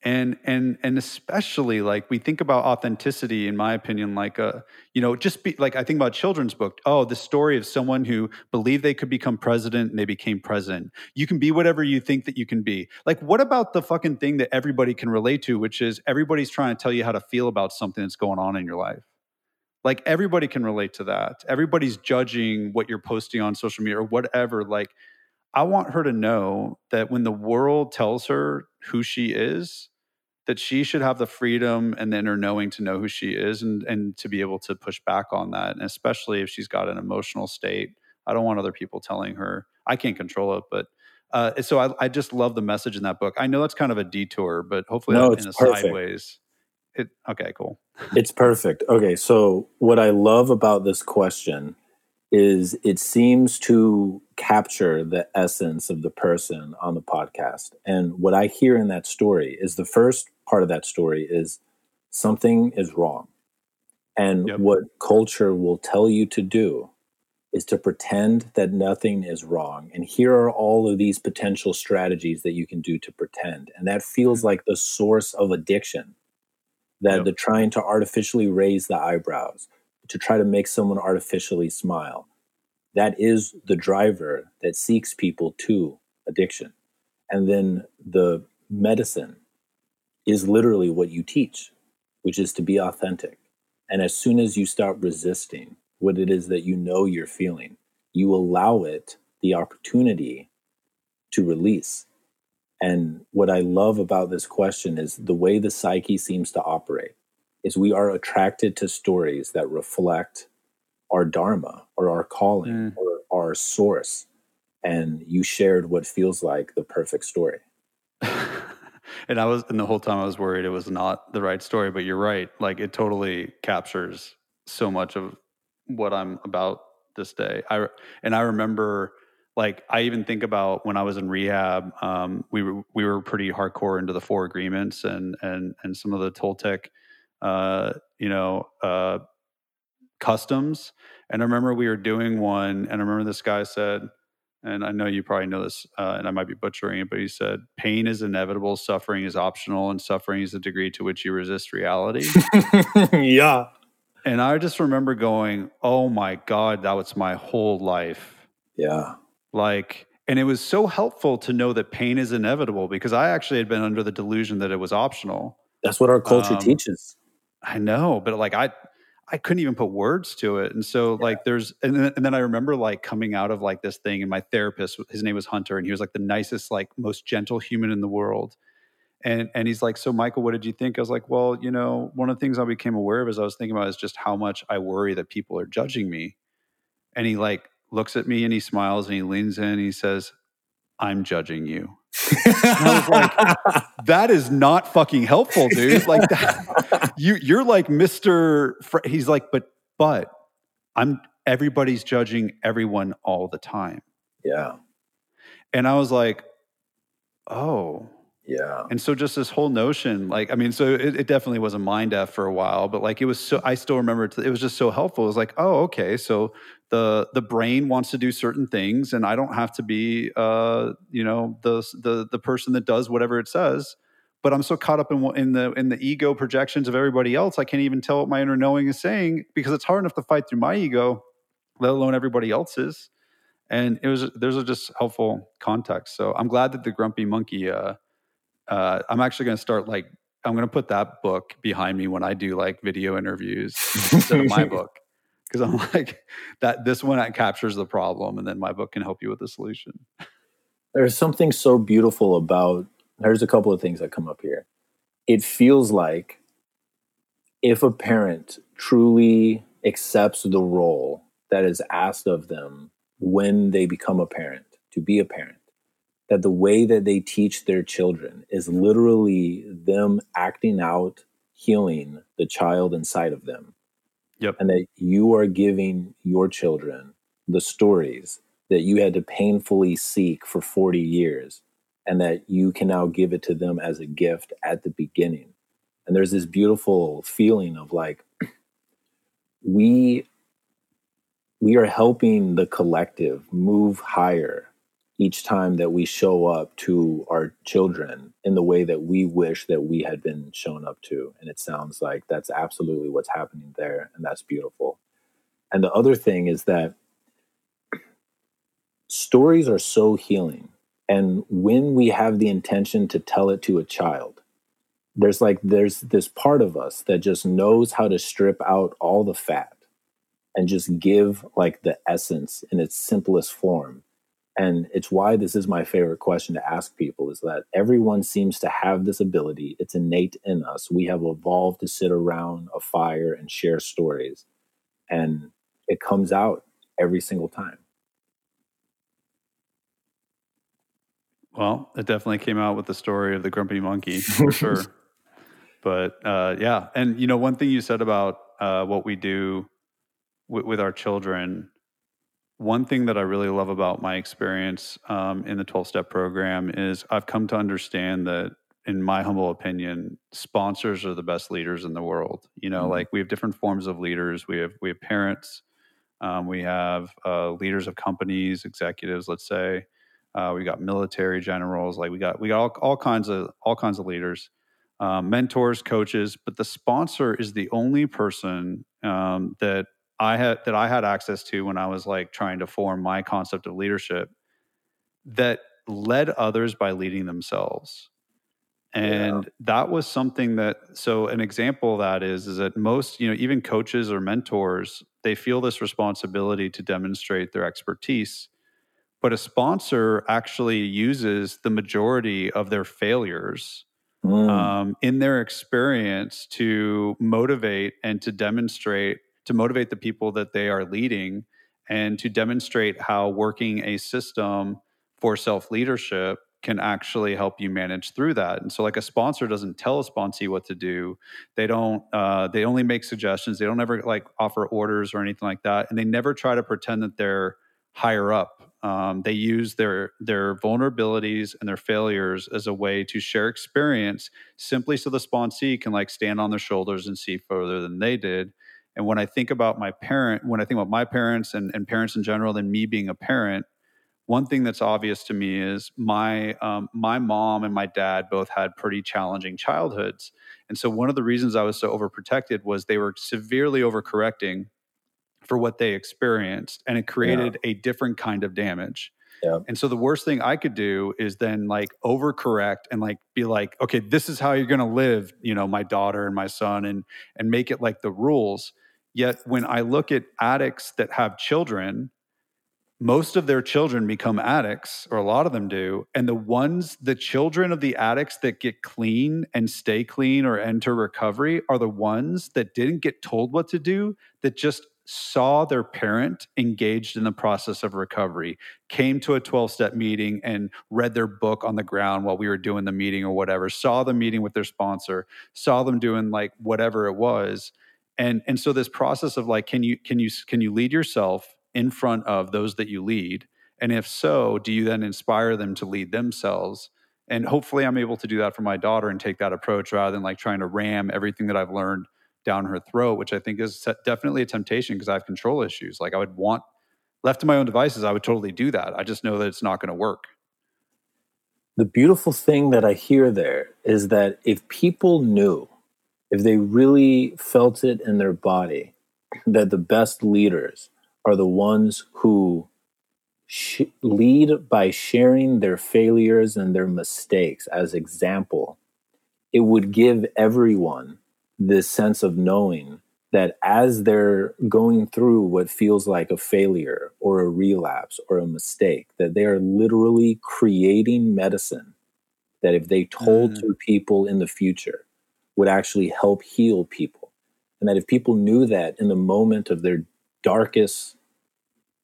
And and and especially like we think about authenticity, in my opinion, like a you know just be like I think about children's book. Oh, the story of someone who believed they could become president and they became president. You can be whatever you think that you can be. Like, what about the fucking thing that everybody can relate to, which is everybody's trying to tell you how to feel about something that's going on in your life like everybody can relate to that everybody's judging what you're posting on social media or whatever like i want her to know that when the world tells her who she is that she should have the freedom and the inner knowing to know who she is and and to be able to push back on that and especially if she's got an emotional state i don't want other people telling her i can't control it but uh, so I, I, just love the message in that book. I know that's kind of a detour, but hopefully no, in a perfect. sideways. It okay, cool. it's perfect. Okay, so what I love about this question is it seems to capture the essence of the person on the podcast. And what I hear in that story is the first part of that story is something is wrong. And yep. what culture will tell you to do is to pretend that nothing is wrong. And here are all of these potential strategies that you can do to pretend. And that feels mm-hmm. like the source of addiction that yep. they're trying to artificially raise the eyebrows to try to make someone artificially smile. That is the driver that seeks people to addiction. And then the medicine is literally what you teach, which is to be authentic. And as soon as you start resisting what it is that you know you're feeling, you allow it the opportunity to release and what I love about this question is the way the psyche seems to operate is we are attracted to stories that reflect our dharma or our calling mm. or our source. And you shared what feels like the perfect story. And I was, and the whole time I was worried it was not the right story, but you're right. Like it totally captures so much of what I'm about this day. I, and I remember like I even think about when I was in rehab, um, we were we were pretty hardcore into the four agreements and and and some of the Toltec, uh, you know, uh, customs. And I remember we were doing one, and I remember this guy said, and I know you probably know this, uh, and I might be butchering it, but he said, "Pain is inevitable, suffering is optional, and suffering is the degree to which you resist reality." yeah. And I just remember going, "Oh my God, that was my whole life." Yeah like, and it was so helpful to know that pain is inevitable because I actually had been under the delusion that it was optional. That's what our culture um, teaches. I know, but like I, I couldn't even put words to it. And so yeah. like there's, and then, and then I remember like coming out of like this thing and my therapist, his name was Hunter and he was like the nicest, like most gentle human in the world. And, and he's like, so Michael, what did you think? I was like, well, you know, one of the things I became aware of as I was thinking about is just how much I worry that people are judging me. And he like looks at me and he smiles and he leans in and he says, I'm judging you. I was like, that is not fucking helpful, dude. Like that, you you're like Mr. Fr-. He's like, but but I'm everybody's judging everyone all the time. Yeah. And I was like, oh, yeah. And so just this whole notion, like, I mean, so it, it, definitely was a mind F for a while, but like it was so I still remember it, it was just so helpful. It was like, oh, okay. So the the brain wants to do certain things and I don't have to be uh, you know, the the the person that does whatever it says. But I'm so caught up in in the in the ego projections of everybody else, I can't even tell what my inner knowing is saying because it's hard enough to fight through my ego, let alone everybody else's and it was there's a just helpful context. So I'm glad that the Grumpy Monkey. Uh, uh, I'm actually going to start like I'm going to put that book behind me when I do like video interviews instead of my book because I'm like that. This one captures the problem, and then my book can help you with the solution. There's something so beautiful about. There's a couple of things that come up here. It feels like if a parent truly accepts the role that is asked of them when they become a parent, to be a parent, that the way that they teach their children is literally them acting out healing the child inside of them. Yep. And that you are giving your children the stories that you had to painfully seek for 40 years and that you can now give it to them as a gift at the beginning. And there's this beautiful feeling of like we we are helping the collective move higher each time that we show up to our children in the way that we wish that we had been shown up to. And it sounds like that's absolutely what's happening there. And that's beautiful. And the other thing is that stories are so healing. And when we have the intention to tell it to a child, there's like, there's this part of us that just knows how to strip out all the fat and just give like the essence in its simplest form and it's why this is my favorite question to ask people is that everyone seems to have this ability. It's innate in us. We have evolved to sit around a fire and share stories. And it comes out every single time. Well it definitely came out with the story of the grumpy monkey for sure. But uh, yeah. And you know one thing you said about uh, what we do w- with our children one thing that I really love about my experience um, in the 12 step program is I've come to understand that, in my humble opinion, sponsors are the best leaders in the world. You know, mm-hmm. like we have different forms of leaders. We have we have parents, um, we have uh, leaders of companies, executives. Let's say uh, we got military generals. Like we got we got all, all kinds of all kinds of leaders. Um, mentors, coaches, but the sponsor is the only person um, that I had that I had access to when I was like trying to form my concept of leadership that led others by leading themselves. And yeah. that was something that so an example of that is is that most, you know, even coaches or mentors, they feel this responsibility to demonstrate their expertise. But a sponsor actually uses the majority of their failures mm. um, in their experience to motivate and to demonstrate to motivate the people that they are leading and to demonstrate how working a system for self leadership can actually help you manage through that. And so, like a sponsor doesn't tell a sponsee what to do. They don't. Uh, they only make suggestions. They don't ever like offer orders or anything like that. And they never try to pretend that they're higher up. Um, they use their their vulnerabilities and their failures as a way to share experience, simply so the sponsee can like stand on their shoulders and see further than they did. And when I think about my parent, when I think about my parents and, and parents in general, and me being a parent, one thing that's obvious to me is my um, my mom and my dad both had pretty challenging childhoods, and so one of the reasons I was so overprotected was they were severely overcorrecting for what they experienced, and it created yeah. a different kind of damage. Yeah. And so the worst thing I could do is then like overcorrect and like be like, okay, this is how you're going to live, you know, my daughter and my son and and make it like the rules. Yet when I look at addicts that have children, most of their children become addicts, or a lot of them do. And the ones, the children of the addicts that get clean and stay clean or enter recovery are the ones that didn't get told what to do, that just saw their parent engaged in the process of recovery, came to a 12 step meeting and read their book on the ground while we were doing the meeting or whatever, saw the meeting with their sponsor, saw them doing like whatever it was and and so this process of like can you can you can you lead yourself in front of those that you lead? And if so do you then inspire them to lead themselves? And hopefully i'm able to do that for my daughter and take that approach rather than like trying to ram everything that i've learned down her throat which i think is definitely a temptation because i have control issues. Like i would want left to my own devices i would totally do that. I just know that it's not going to work. The beautiful thing that i hear there is that if people knew if they really felt it in their body that the best leaders are the ones who sh- lead by sharing their failures and their mistakes as example, it would give everyone this sense of knowing that as they're going through what feels like a failure or a relapse or a mistake, that they are literally creating medicine that if they told mm. to people in the future would actually help heal people. And that if people knew that in the moment of their darkest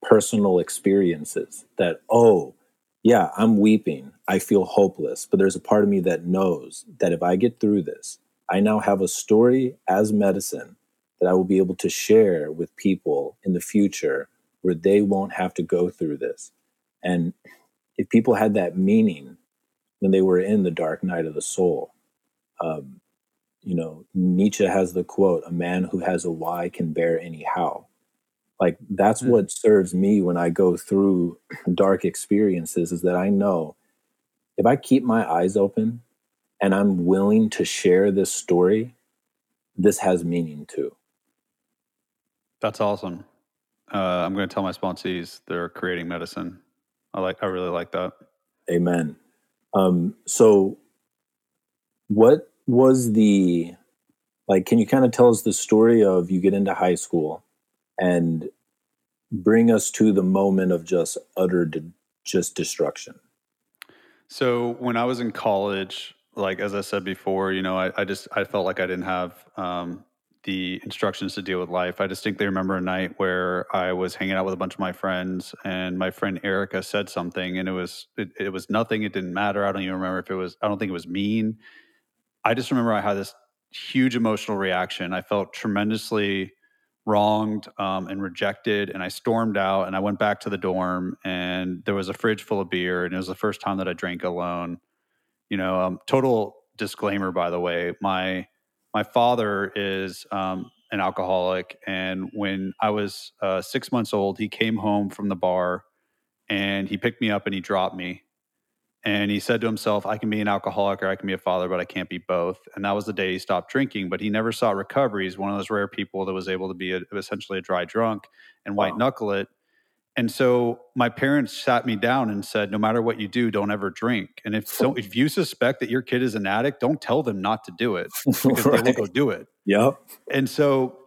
personal experiences, that, oh, yeah, I'm weeping. I feel hopeless. But there's a part of me that knows that if I get through this, I now have a story as medicine that I will be able to share with people in the future where they won't have to go through this. And if people had that meaning when they were in the dark night of the soul, um, you know, Nietzsche has the quote, a man who has a why can bear any how. Like that's mm-hmm. what serves me when I go through dark experiences is that I know if I keep my eyes open and I'm willing to share this story, this has meaning too. That's awesome. Uh, I'm going to tell my sponsees they're creating medicine. I like. I really like that. Amen. Um, so, what was the like? Can you kind of tell us the story of you get into high school and bring us to the moment of just utter de- just destruction? So when I was in college, like as I said before, you know, I, I just I felt like I didn't have um, the instructions to deal with life. I distinctly remember a night where I was hanging out with a bunch of my friends, and my friend Erica said something, and it was it, it was nothing. It didn't matter. I don't even remember if it was. I don't think it was mean. I just remember I had this huge emotional reaction. I felt tremendously wronged um, and rejected, and I stormed out. And I went back to the dorm, and there was a fridge full of beer, and it was the first time that I drank alone. You know, um, total disclaimer, by the way, my my father is um, an alcoholic, and when I was uh, six months old, he came home from the bar, and he picked me up and he dropped me, and he said to himself, "I can be an alcoholic or I can be a father, but I can't be both." And that was the day he stopped drinking. But he never sought recovery. He's one of those rare people that was able to be a, essentially a dry drunk and white knuckle it and so my parents sat me down and said, no matter what you do, don't ever drink. And if so, if you suspect that your kid is an addict, don't tell them not to do it because right. they will go do it. Yep. And so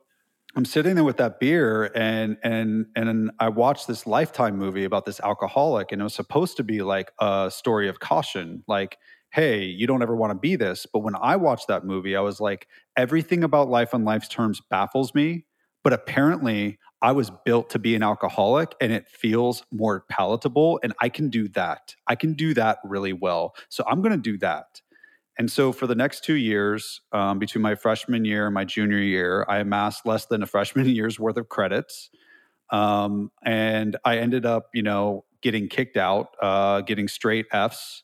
I'm sitting there with that beer and and and I watched this lifetime movie about this alcoholic and it was supposed to be like a story of caution, like hey, you don't ever want to be this. But when I watched that movie, I was like, everything about life on life's terms baffles me. But apparently, I was built to be an alcoholic and it feels more palatable. And I can do that. I can do that really well. So I'm going to do that. And so for the next two years, um, between my freshman year and my junior year, I amassed less than a freshman year's worth of credits. Um, and I ended up, you know, getting kicked out, uh, getting straight Fs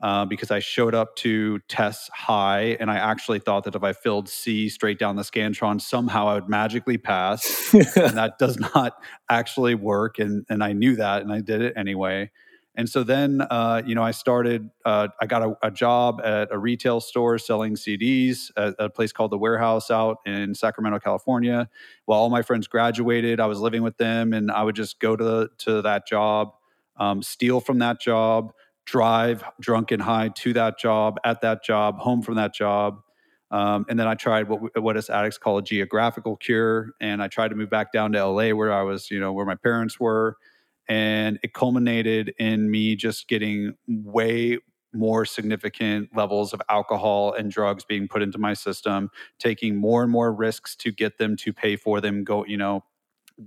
uh, because I showed up to tests high, and I actually thought that if I filled C straight down the scantron, somehow I would magically pass. and that does not actually work, and and I knew that, and I did it anyway. And so then, uh, you know, I started. Uh, I got a, a, job at a retail store selling CDs at a place called the Wherehouse out in Sacramento, California. While all my friends graduated, I was living with them, and I would just go to to that job, um, steal from that job drive drunk and high to that job, at that job, home from that job. Um, and then I tried what what us addicts call a geographical cure, and I tried to move back down to LA where I was, you know, where my parents were, and it culminated in me just getting way more significant levels of alcohol and drugs being put into my system, taking more and more risks to get them to pay for them, go, you know,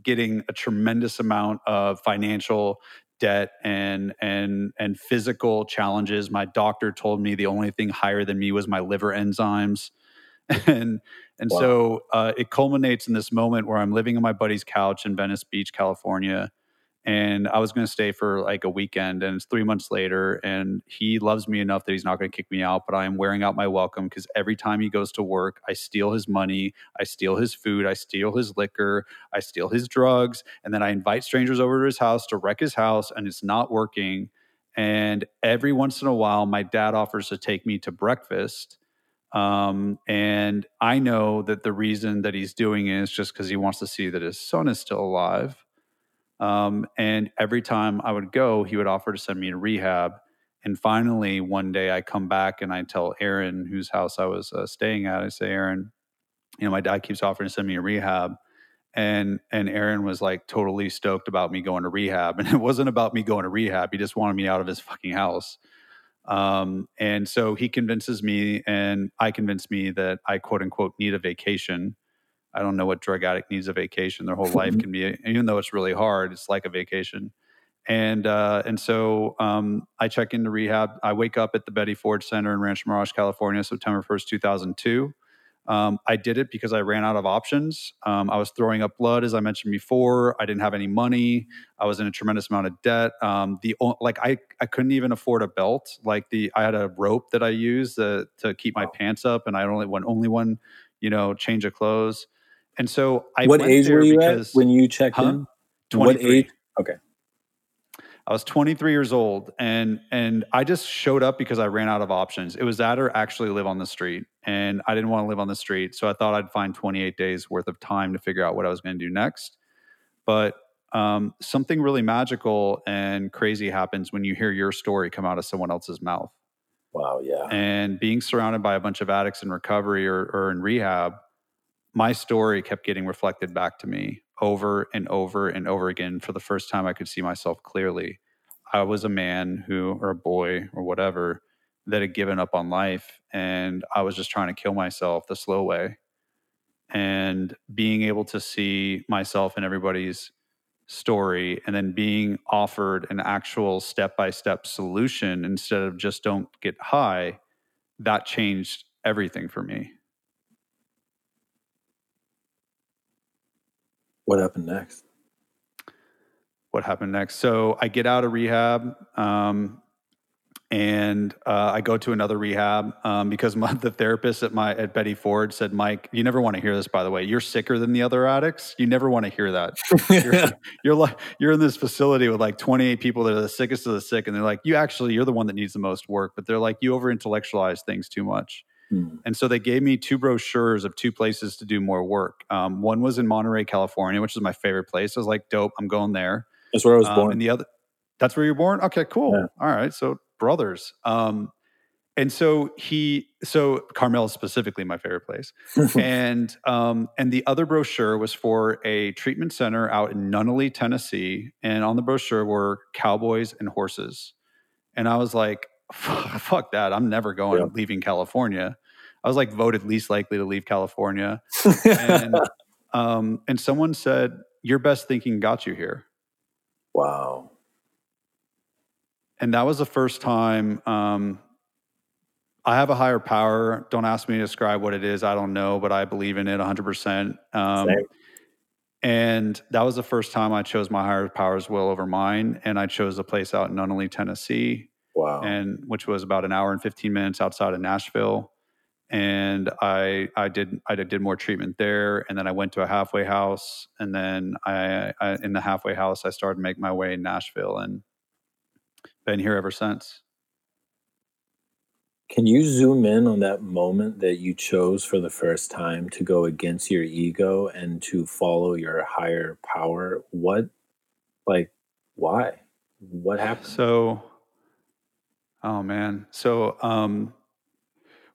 getting a tremendous amount of financial debt and and and physical challenges. My doctor told me the only thing higher than me was my liver enzymes, and and wow. so uh, it culminates in this moment where I'm living on my buddy's couch in Venice Beach, California, and I was going to stay for like a weekend, and it's three months later, and he loves me enough that he's not going to kick me out, but I am wearing out my welcome because every time he goes to work, I steal his money, I steal his food, I steal his liquor, I steal his drugs, and then I invite strangers over to his house to wreck his house, and it's not working. And every once in a while, my dad offers to take me to breakfast. Um, and I know that the reason that he's doing it is just because he wants to see that his son is still alive Um, and every time I would go, he would offer to send me to rehab. And finally, one day I come back and I tell Aaron, whose house I was uh, staying at, I say, Aaron, you know, my dad keeps offering to send me to rehab. And and Aaron was like totally stoked about me going to rehab. And it wasn't about me going to rehab. He just wanted me out of his fucking house. Um, and so he convinces me, and I convince me that I quote unquote need a vacation. I don't know what drug addict needs a vacation. Their whole life can be, even though it's really hard, it's like a vacation. And uh, and so um, I check into rehab. I wake up at the Betty Ford Center in Rancho Mirage, California, September first, two thousand two. Um, I did it because I ran out of options. Um, I was throwing up blood, as I mentioned before. I didn't have any money. I was in a tremendous amount of debt. Um, the like I I couldn't even afford a belt. Like the I had a rope that I used uh, to keep my pants up, and I only went only one, you know, change of clothes. And so I what age were you at when you checked huh? in? What age? Okay. I was 23 years old and and I just showed up because I ran out of options. It was that or actually live on the street. And I didn't want to live on the street. So I thought I'd find 28 days worth of time to figure out what I was going to do next. But um, something really magical and crazy happens when you hear your story come out of someone else's mouth. Wow, yeah. And being surrounded by a bunch of addicts in recovery or, or in rehab, my story kept getting reflected back to me over and over and over again for the first time I could see myself clearly. I was a man who, or a boy, or whatever, that had given up on life. And I was just trying to kill myself the slow way. And being able to see myself and everybody's story and then being offered an actual step by step solution instead of just don't get high, that changed everything for me. What happened next? What happened next? So I get out of rehab. Um, and uh, I go to another rehab um, because my, the therapist at my at Betty Ford said, "Mike, you never want to hear this. By the way, you're sicker than the other addicts. You never want to hear that. you're, you're like you're in this facility with like 28 people that are the sickest of the sick, and they're like, you actually you're the one that needs the most work, but they're like you over intellectualize things too much." Hmm. And so they gave me two brochures of two places to do more work. Um, one was in Monterey, California, which is my favorite place. I was like, dope, I'm going there. That's where I was um, born. And the other, that's where you're born. Okay, cool. Yeah. All right, so brothers. Um, and so he, so Carmel is specifically my favorite place, and um, and the other brochure was for a treatment center out in Nunnelly, Tennessee, and on the brochure were cowboys and horses, and I was like, fuck that. I'm never going yeah. leaving California. I was like voted least likely to leave California. and um, and someone said, Your best thinking got you here. Wow. And that was the first time um, I have a higher power. Don't ask me to describe what it is. I don't know, but I believe in it 100%. Um, and that was the first time I chose my higher power's will over mine. And I chose a place out in Nunnelly, Tennessee. Wow. And which was about an hour and 15 minutes outside of Nashville. And I I did I did more treatment there, and then I went to a halfway house, and then I, I in the halfway house I started to make my way in Nashville, and been here ever since. Can you zoom in on that moment that you chose for the first time to go against your ego and to follow your higher power? What, like, why? What happened? So, Oh man. So um,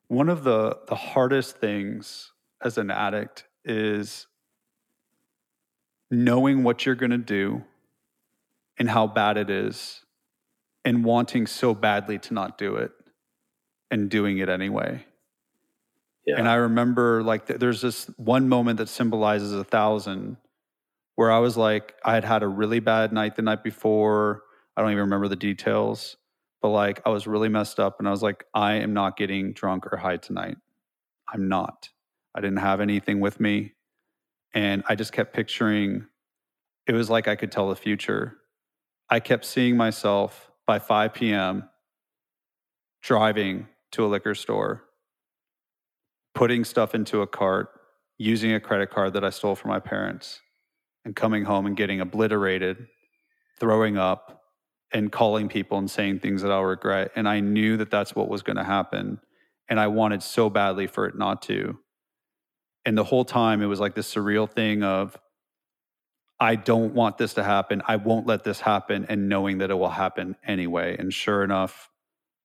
one of the the hardest things as an addict is knowing what you're going to do and how bad it is and wanting so badly to not do it and doing it anyway. Yeah. And I remember like th- there's this one moment that symbolizes a thousand where I was like I had had a really bad night the night before. I don't even remember the details but like I was really messed up and I was like, I am not getting drunk or high tonight. I'm not. I didn't have anything with me. And I just kept picturing it was like I could tell the future. I kept seeing myself by 5 p.m. driving to a liquor store, putting stuff into a cart, using a credit card that I stole from my parents, and coming home and getting obliterated, throwing up, and calling people and saying things that I'll regret. And I knew that that's what was going to happen. And I wanted so badly for it not to. And the whole time, it was like this surreal thing of I don't want this to happen. I won't let this happen, and knowing that it will happen anyway. And sure enough,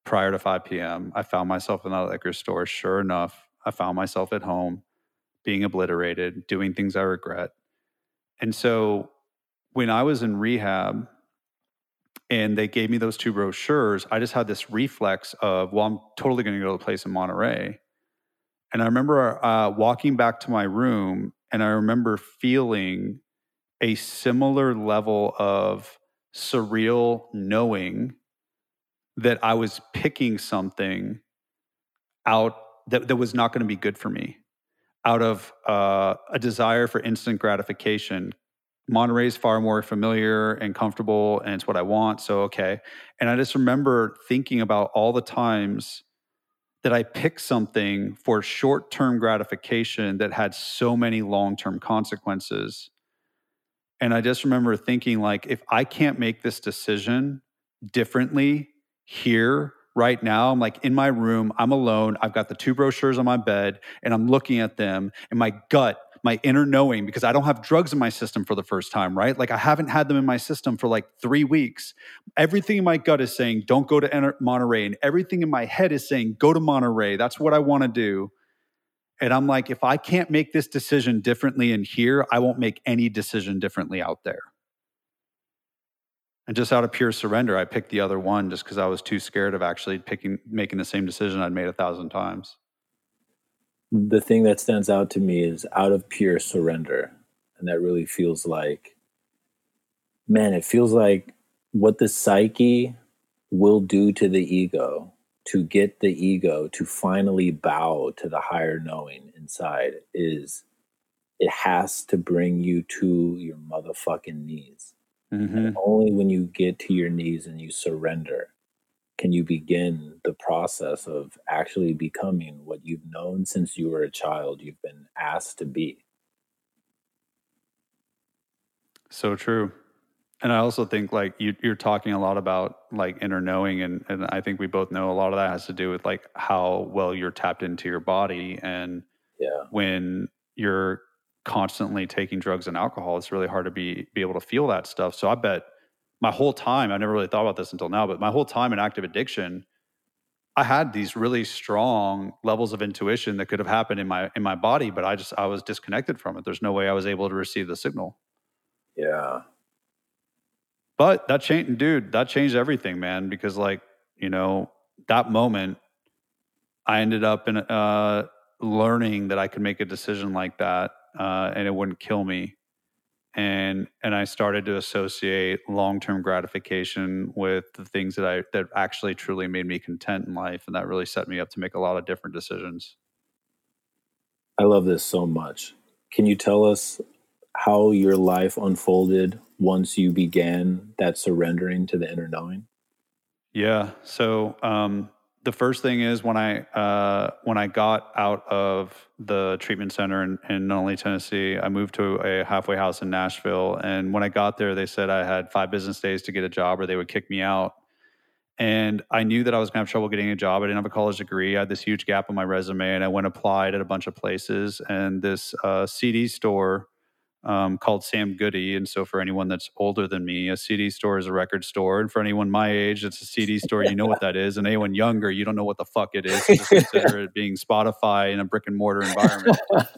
prior to 5 p.m., I found myself in that liquor store. Sure enough, I found myself at home being obliterated, doing things I regret. And so when I was in rehab and they gave me those two brochures, I just had this reflex of, well, I'm totally going to go to a place in Monterey. And I remember uh, walking back to my room and I remember feeling a similar level of surreal knowing that I was picking something out that, that was not going to be good for me out of uh, a desire for instant gratification. Monterey is far more familiar and comfortable, and it's what I want. So, okay. And I just remember thinking about all the times that I picked something for short term gratification that had so many long term consequences. And I just remember thinking, like, if I can't make this decision differently here right now. I'm like in my room, I'm alone. I've got the two brochures on my bed and I'm looking at them and my gut, my inner knowing, because I don't have drugs in my system for the first time, right? Like I haven't had them in my system for like three weeks. Everything in my gut is saying, don't go to Monterey. And everything in my head is saying, go to Monterey. That's what I want to do. And I'm like, if I can't make this decision differently in here, I won't make any decision differently out there. And just out of pure surrender, I picked the other one just because I was too scared of actually picking, making the same decision I'd made a thousand times. The thing that stands out to me is out of pure surrender. And that really feels like, man, it feels like what the psyche will do to the ego to get the ego to finally bow to the higher knowing inside is it has to bring you to your motherfucking knees Mm-hmm. And only when you get to your knees and you surrender can you begin the process of actually becoming what you've known since you were a child, you've been asked to be. So true. And I also think like you, are talking a lot about like inner knowing, and, and I think we both know a lot of that has to do with like how well you're tapped into your body. And yeah. when you're constantly taking drugs and alcohol, it's really hard to be be able to feel that stuff. So I bet my whole time, I never really thought about this until now, but my whole time in active addiction, I had these really strong levels of intuition that could have happened in my in my body, but I just I was disconnected from it. There's no way I was able to receive the signal. Yeah. But that changed, dude. That changed everything, man. Because like you know that moment, I ended up in uh, learning that I could make a decision like that uh, and it wouldn't kill me. And and I started to associate long term gratification with the things that I that actually truly made me content in life, and that really set me up to make a lot of different decisions. I love this so much. Can you tell us how your life unfolded once you began that surrendering to the inner knowing? Yeah. So um, the first thing is when I uh, when I got out of the treatment center in, in Tennessee, I moved to a halfway house in Nashville. And when I got there, they said I had five business days to get a job, or they would kick me out. And I knew that I was going to have trouble getting a job. I didn't have a college degree. I had this huge gap in my resume, and I went applied at a bunch of places. And this uh, CD store um, called Sam Goody. And so, for anyone that's older than me, a CD store is a record store. And for anyone my age, it's a CD store. You know what that is. And anyone younger, you don't know what the fuck it is. So just consider it being Spotify in a brick and mortar environment.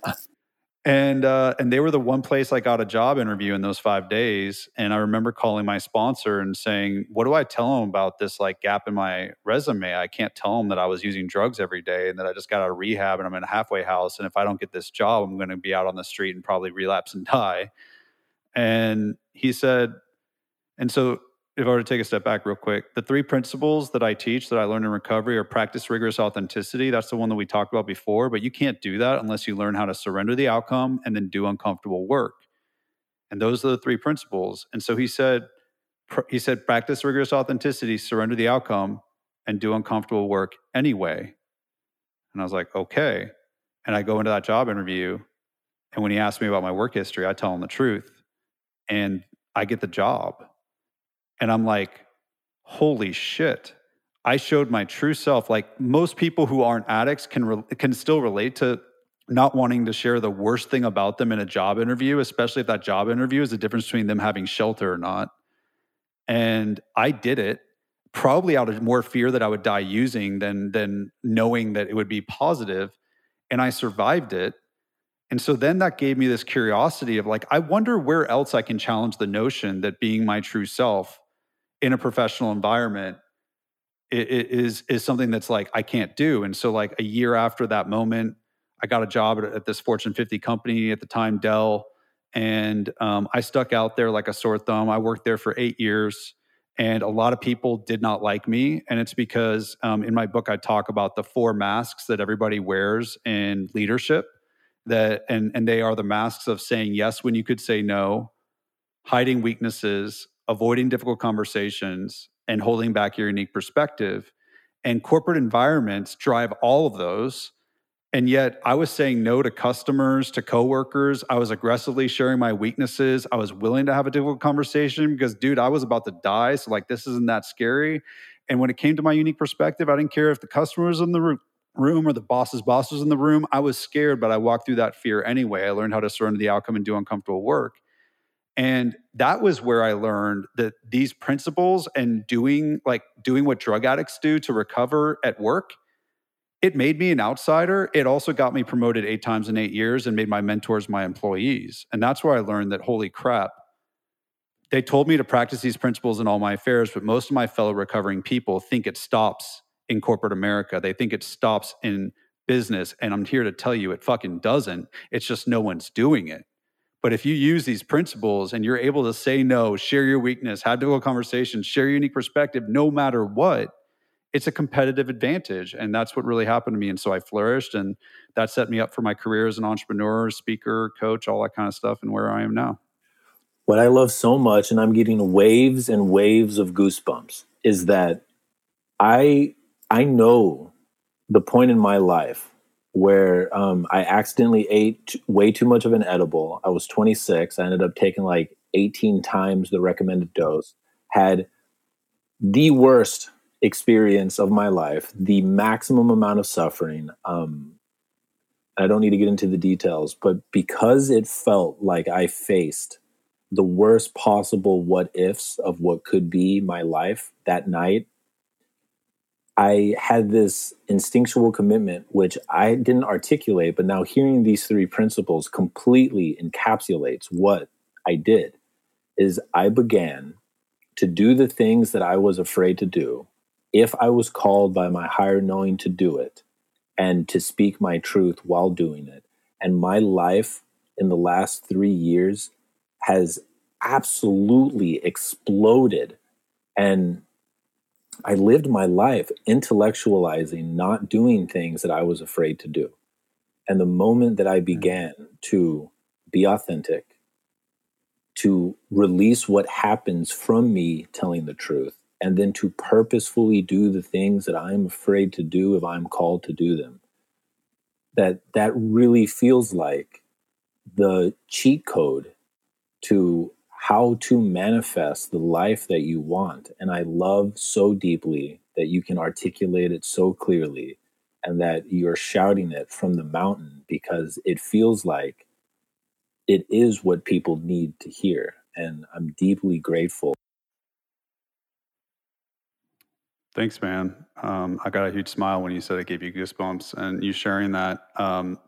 and uh, and they were the one place I got a job interview in those five days. And I remember calling my sponsor and saying, "What do I tell them about this like gap in my resume? I can't tell them that I was using drugs every day and that I just got out of rehab and I'm in a halfway house. And if I don't get this job, I'm going to be out on the street and probably relapse and die." And he said, and so if I were to take a step back real quick, the three principles that I teach that I learned in recovery are practice rigorous authenticity. That's the one that we talked about before, but you can't do that unless you learn how to surrender the outcome and then do uncomfortable work. And those are the three principles. And so he said, he said, practice rigorous authenticity, surrender the outcome, and do uncomfortable work anyway. And I was like, okay. And I go into that job interview. And when he asked me about my work history, I tell him the truth. And I get the job and I'm like, holy shit. I showed my true self. Like most people who aren't addicts can re- can still relate to not wanting to share the worst thing about them in a job interview, especially if that job interview is the difference between them having shelter or not. And I did it probably out of more fear that I would die using than than knowing that it would be positive. And I survived it. And so then that gave me this curiosity of like, I wonder where else I can challenge the notion that being my true self in a professional environment is is something that's like I can't do. And so like a year after that moment, I got a job at, at this Fortune 50 company at the time, Dell, and um, I stuck out there like a sore thumb. I worked there for eight years, and a lot of people did not like me. And it's because um, in my book I talk about the four masks that everybody wears in leadership. That and and they are the masks of saying yes when you could say no, hiding weaknesses, avoiding difficult conversations, and holding back your unique perspective. And corporate environments drive all of those and yet I was saying no to customers, to coworkers. I was aggressively sharing my weaknesses. I was willing to have a difficult conversation because, dude, I was about to die. So, like, this isn't that scary. And when it came to my unique perspective, I didn't care if the customer was in the room or the boss's boss was in the room. I was scared, but I walked through that fear anyway. I learned how to surrender the outcome and do uncomfortable work. And that was where I learned that these principles and doing like doing what drug addicts do to recover at work it made me an outsider. It also got me promoted eight times in eight years and made my mentors my employees. And that's where I learned that holy crap, they told me to practice these principles in all my affairs, but most of my fellow recovering people think it stops in corporate America. They think it stops in business. And I'm here to tell you it fucking doesn't. It's just no one's doing it. But if you use these principles and you're able to say no, share your weakness, have difficult conversations, share your unique perspective, no matter what, it's a competitive advantage. And that's what really happened to me. And so i flourished and that set me up for my career as an entrepreneur speaker coach all that kind of stuff and where i am now. What i love so much and i'm getting waves and waves of goosebumps is that i i know the point in my life where um, i accidentally ate way too much of an edible i was 26 i ended up taking like 18 times the recommended dose had the worst experience of my life, the maximum amount of suffering. Um, I don't need to get into the details, but because it felt like I faced the worst possible what ifs of what could be my life that night, I had this instinctual commitment, which I didn't articulate, but now hearing these three principles completely encapsulates what I did. Is I began to do the things that I was afraid to do if I was called by my higher knowing to do it and to speak my truth while doing it. And my life in the last three years has absolutely exploded. And I lived my life intellectualizing, not doing things that I was afraid to do. And the moment that I mm-hmm. began to be authentic, to release what happens from me telling the truth, and then to purposefully do the things that I'm afraid to do if I'm called to do them. That that really feels like the cheat code to how to manifest the life that you want. And I love so deeply that you can articulate it so clearly and that you're shouting it from the mountain because it feels like it is what people need to hear. And I'm deeply grateful Thanks, man. Um, I got a huge smile when you said it gave you goosebumps, and you sharing that. Um,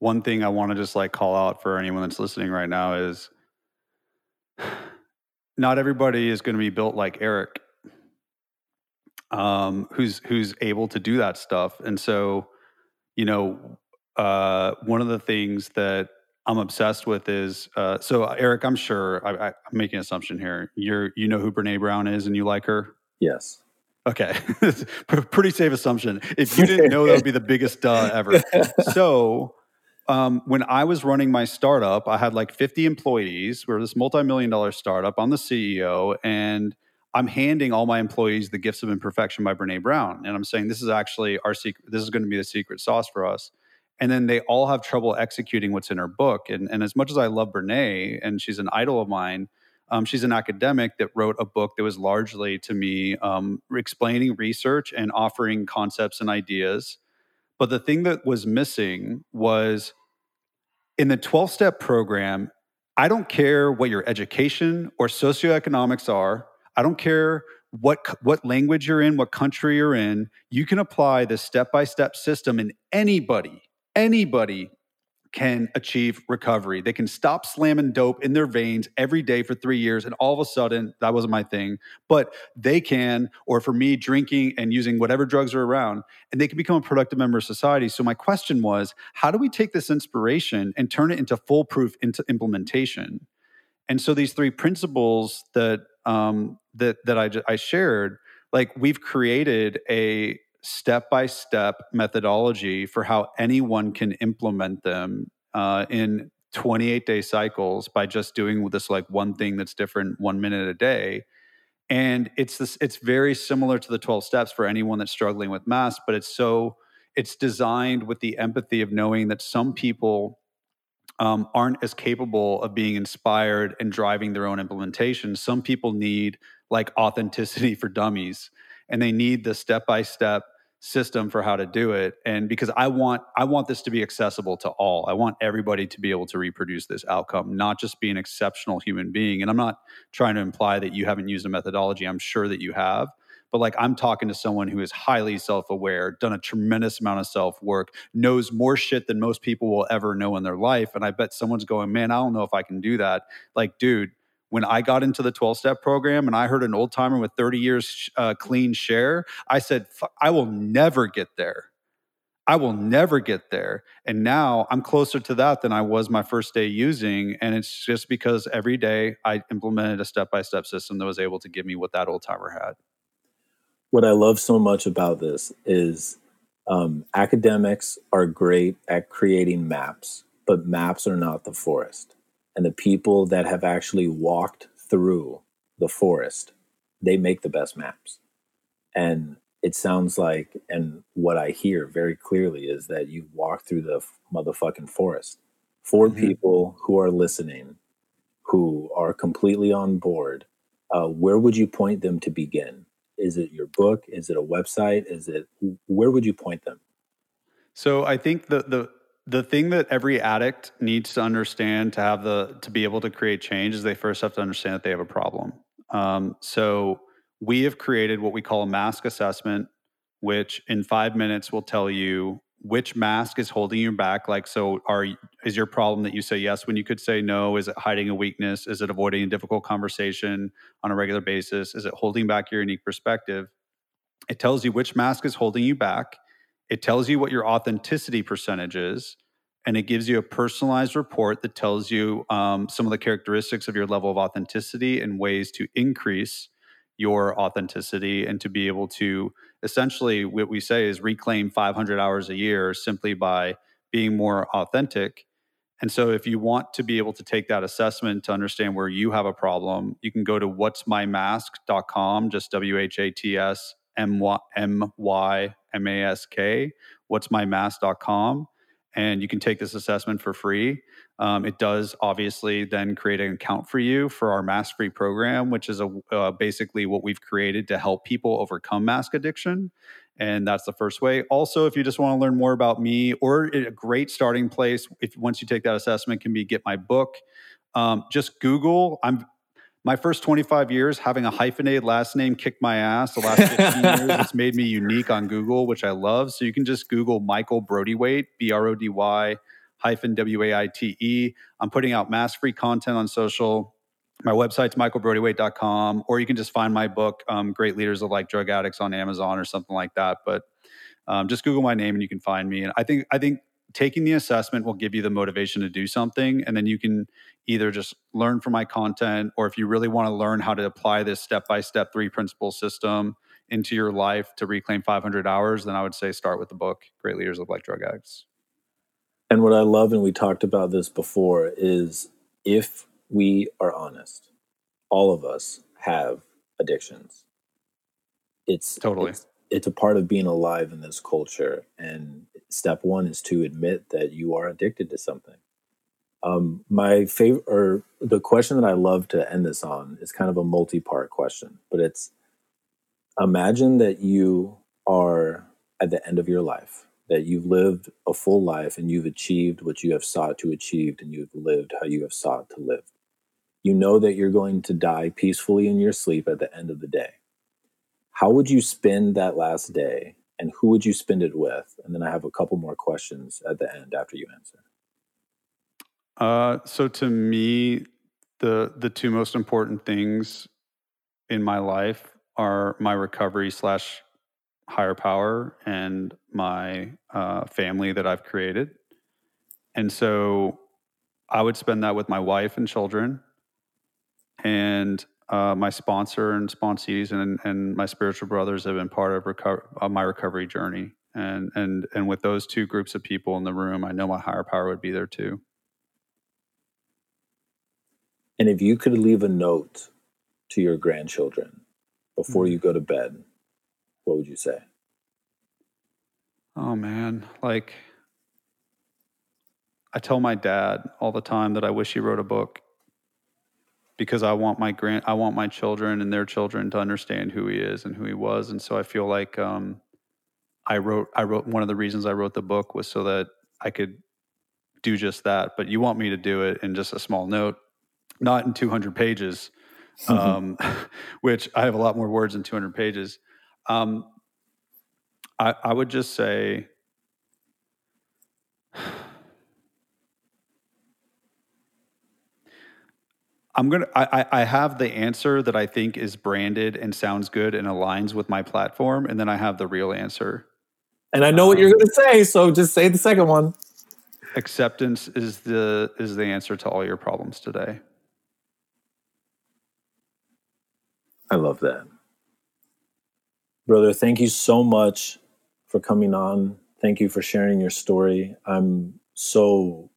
one thing I want to just like call out for anyone that's listening right now is not everybody is going to be built like Erick, um, who's who's able to do that stuff. And so, you know, uh, one of the things that I'm obsessed with is uh, so Erick. I'm sure I, am making an assumption here. You're you know who Brene Brown is, and you like her. Yes. Okay, pretty safe assumption. If you didn't know, that would be the biggest duh ever. So, um, when I was running my startup, I had like 50 employees. We are this multi-million dollar startup. I'm the CEO, and I'm handing all my employees the gifts of imperfection by Brene Brown, and I'm saying this is actually our secret. This is going to be the secret sauce for us. And then they all have trouble executing what's in her book. And, and as much as I love Brene, and she's an idol of mine, um, she's an academic that wrote a book that was largely to me um, explaining research and offering concepts and ideas. But the thing that was missing was in the 12 step program, I don't care what your education or socioeconomics are. I don't care what what language you're in, what country you're in. You can apply this step by step system, and anybody, anybody can achieve recovery. They can stop slamming dope in their veins every day for three years. And all of a sudden, that wasn't my thing, but they can, or for me, drinking and using whatever drugs are around, and they can become a productive member of society. So, my question was how do we take this inspiration and turn it into foolproof into implementation? And so, these three principles that, um, that, that I, I shared, like we've created a step by step methodology for how anyone can implement them uh, in 28 day cycles by just doing this like one thing that's different one minute a day. And it's this it's very similar to the 12 steps for anyone that's struggling with mass but it's so it's designed with the empathy of knowing that some people um, aren't as capable of being inspired and driving their own implementation. Some people need like authenticity for dummies and they need the step by step system for how to do it. And because i want i want this to be accessible to all. I want everybody to be able to reproduce this outcome not just be an exceptional human being. And i'm not trying to imply that you haven't used a methodology. I'm sure that you have. But like i'm talking to someone who is highly self-aware done a tremendous amount of self-work knows more shit than most people will ever know in their life. And i bet someone's going man i don't know if i can do that. Like dude when I got into the 12 step program and I heard an old timer with 30 years uh, clean share, I said, I will never get there. I will never get there. And now I'm closer to that than I was my first day using. And it's just because every day I implemented a step by step system that was able to give me what that old timer had. What I love so much about this is um, academics are great at creating maps, but maps are not the forest and the people that have actually walked through the forest they make the best maps. And it sounds like and what i hear very clearly is that you walk through the motherfucking forest for mm-hmm. people who are listening who are completely on board. Uh, where would you point them to begin? Is it your book? Is it a website? Is it where would you point them? So i think the the the thing that every addict needs to understand to have the to be able to create change is they first have to understand that they have a problem. Um, so we have created what we call a mask assessment which in five minutes will tell you which mask is holding you back. Like so are is your problem that you say yes when you could say no? Is it hiding a weakness? Is it avoiding a difficult conversation on a regular basis? Is it holding back your unique perspective? It tells you which mask is holding you back it tells you what your authenticity percentage is, and it gives you a personalized report that tells you um, some of the characteristics of your level of authenticity and ways to increase your authenticity and to be able to essentially what we say is reclaim 500 hours a year simply by being more authentic. And so, if you want to be able to take that assessment to understand where you have a problem, you can go to whatsmymask.com, just W H A T S M Y M A S K, what's my mask.com. And you can take this assessment for free. Um, it does obviously then create an account for you for our mask free program, which is a, uh, basically what we've created to help people overcome mask addiction. And that's the first way. Also, if you just want to learn more about me, or a great starting place, if once you take that assessment, can be get my book. Um, just Google. I'm my first 25 years having a hyphenated last name kicked my ass. The last 15 years, it's made me unique on Google, which I love. So you can just Google Michael Brody-Waite, B R O D Y hyphen W A I T E. I'm putting out mask free content on social. My website's michaelbrodywaite.com, or you can just find my book, um, Great Leaders Live Like Drug Addicts, on Amazon or something like that. But um, just Google my name and you can find me. And I think I think taking the assessment will give you the motivation to do something and then you can either just learn from my content or if you really want to learn how to apply this step by step three principle system into your life to reclaim 500 hours then i would say start with the book great leaders live like drug addicts. And what i love and we talked about this before is if we are honest all of us have addictions. It's totally. it's, it's a part of being alive in this culture and step one is to admit that you are addicted to something um, my favorite or the question that i love to end this on is kind of a multi-part question but it's imagine that you are at the end of your life that you've lived a full life and you've achieved what you have sought to achieve and you've lived how you have sought to live. You know that you're going to die peacefully in your sleep at the end of the day. How would you spend that last day and who would you spend it with? And then I have a couple more questions at the end after you answer. Uh, so to me, the the two most important things in my life are my recovery slash higher power and my uh, family that I've created. And so I would spend that with my wife and children and uh, my sponsor and sponsees and, and my spiritual brothers have been part of, reco- of my recovery journey. And, and, and with those two groups of people in the room, I know my higher power would be there too. And if you could leave a note to your grandchildren before mm-hmm. you go to bed, what would you say? Oh man, like I tell my dad all the time that I wish he wrote a book because I want my grand I want my children and their children to understand who he is and who he was. And so I feel like um, I wrote I wrote one of the reasons I wrote the book was so that I could do just that. But you want me to do it in just a small note not in 200 pages um, which I have a lot more words than 200 pages. Um, I, I would just say I'm gonna. I, I have the answer that I think is branded and sounds good and aligns with my platform, and then I have the real answer. And I know um, what you're um, going to say, so just say the second one. Acceptance is the is the answer to all your problems today. I love that, brother. Thank you so much for coming on. Thank you for sharing your story. I'm so,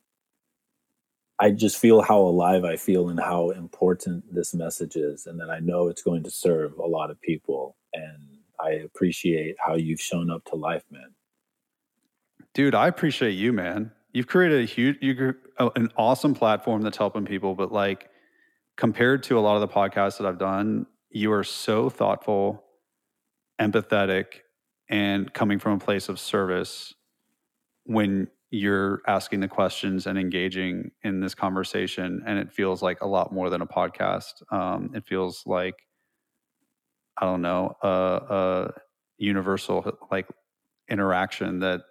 I just feel how alive I feel and how important this message is, and that I know it's going to serve a lot of people. And I appreciate how you've shown up to life, man. Dude, I appreciate you, man. You've created a huge, you an awesome platform that's helping people, but like compared to a lot of the podcasts that I've done, you are so thoughtful, empathetic, and coming from a place of service when you're asking the questions and engaging in this conversation and it feels like a lot more than a podcast. Um, it feels like i don't know a, a universal like interaction that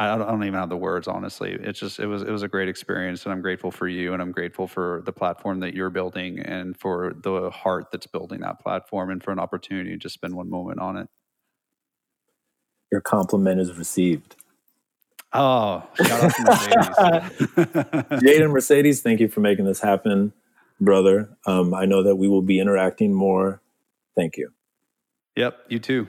I don't, I don't, even have the words honestly. It's just it was it was a great experience and i'm grateful for you and i'm grateful for the platform that you're building and for the heart that's building that platform and for an opportunity to just spend one moment on it. Your compliment is received. Oh, shout out to Mercedes. Jade and Mercedes, thank you for making this happen, brother. Um, I know that we will be interacting more. Thank you. Yep, you too.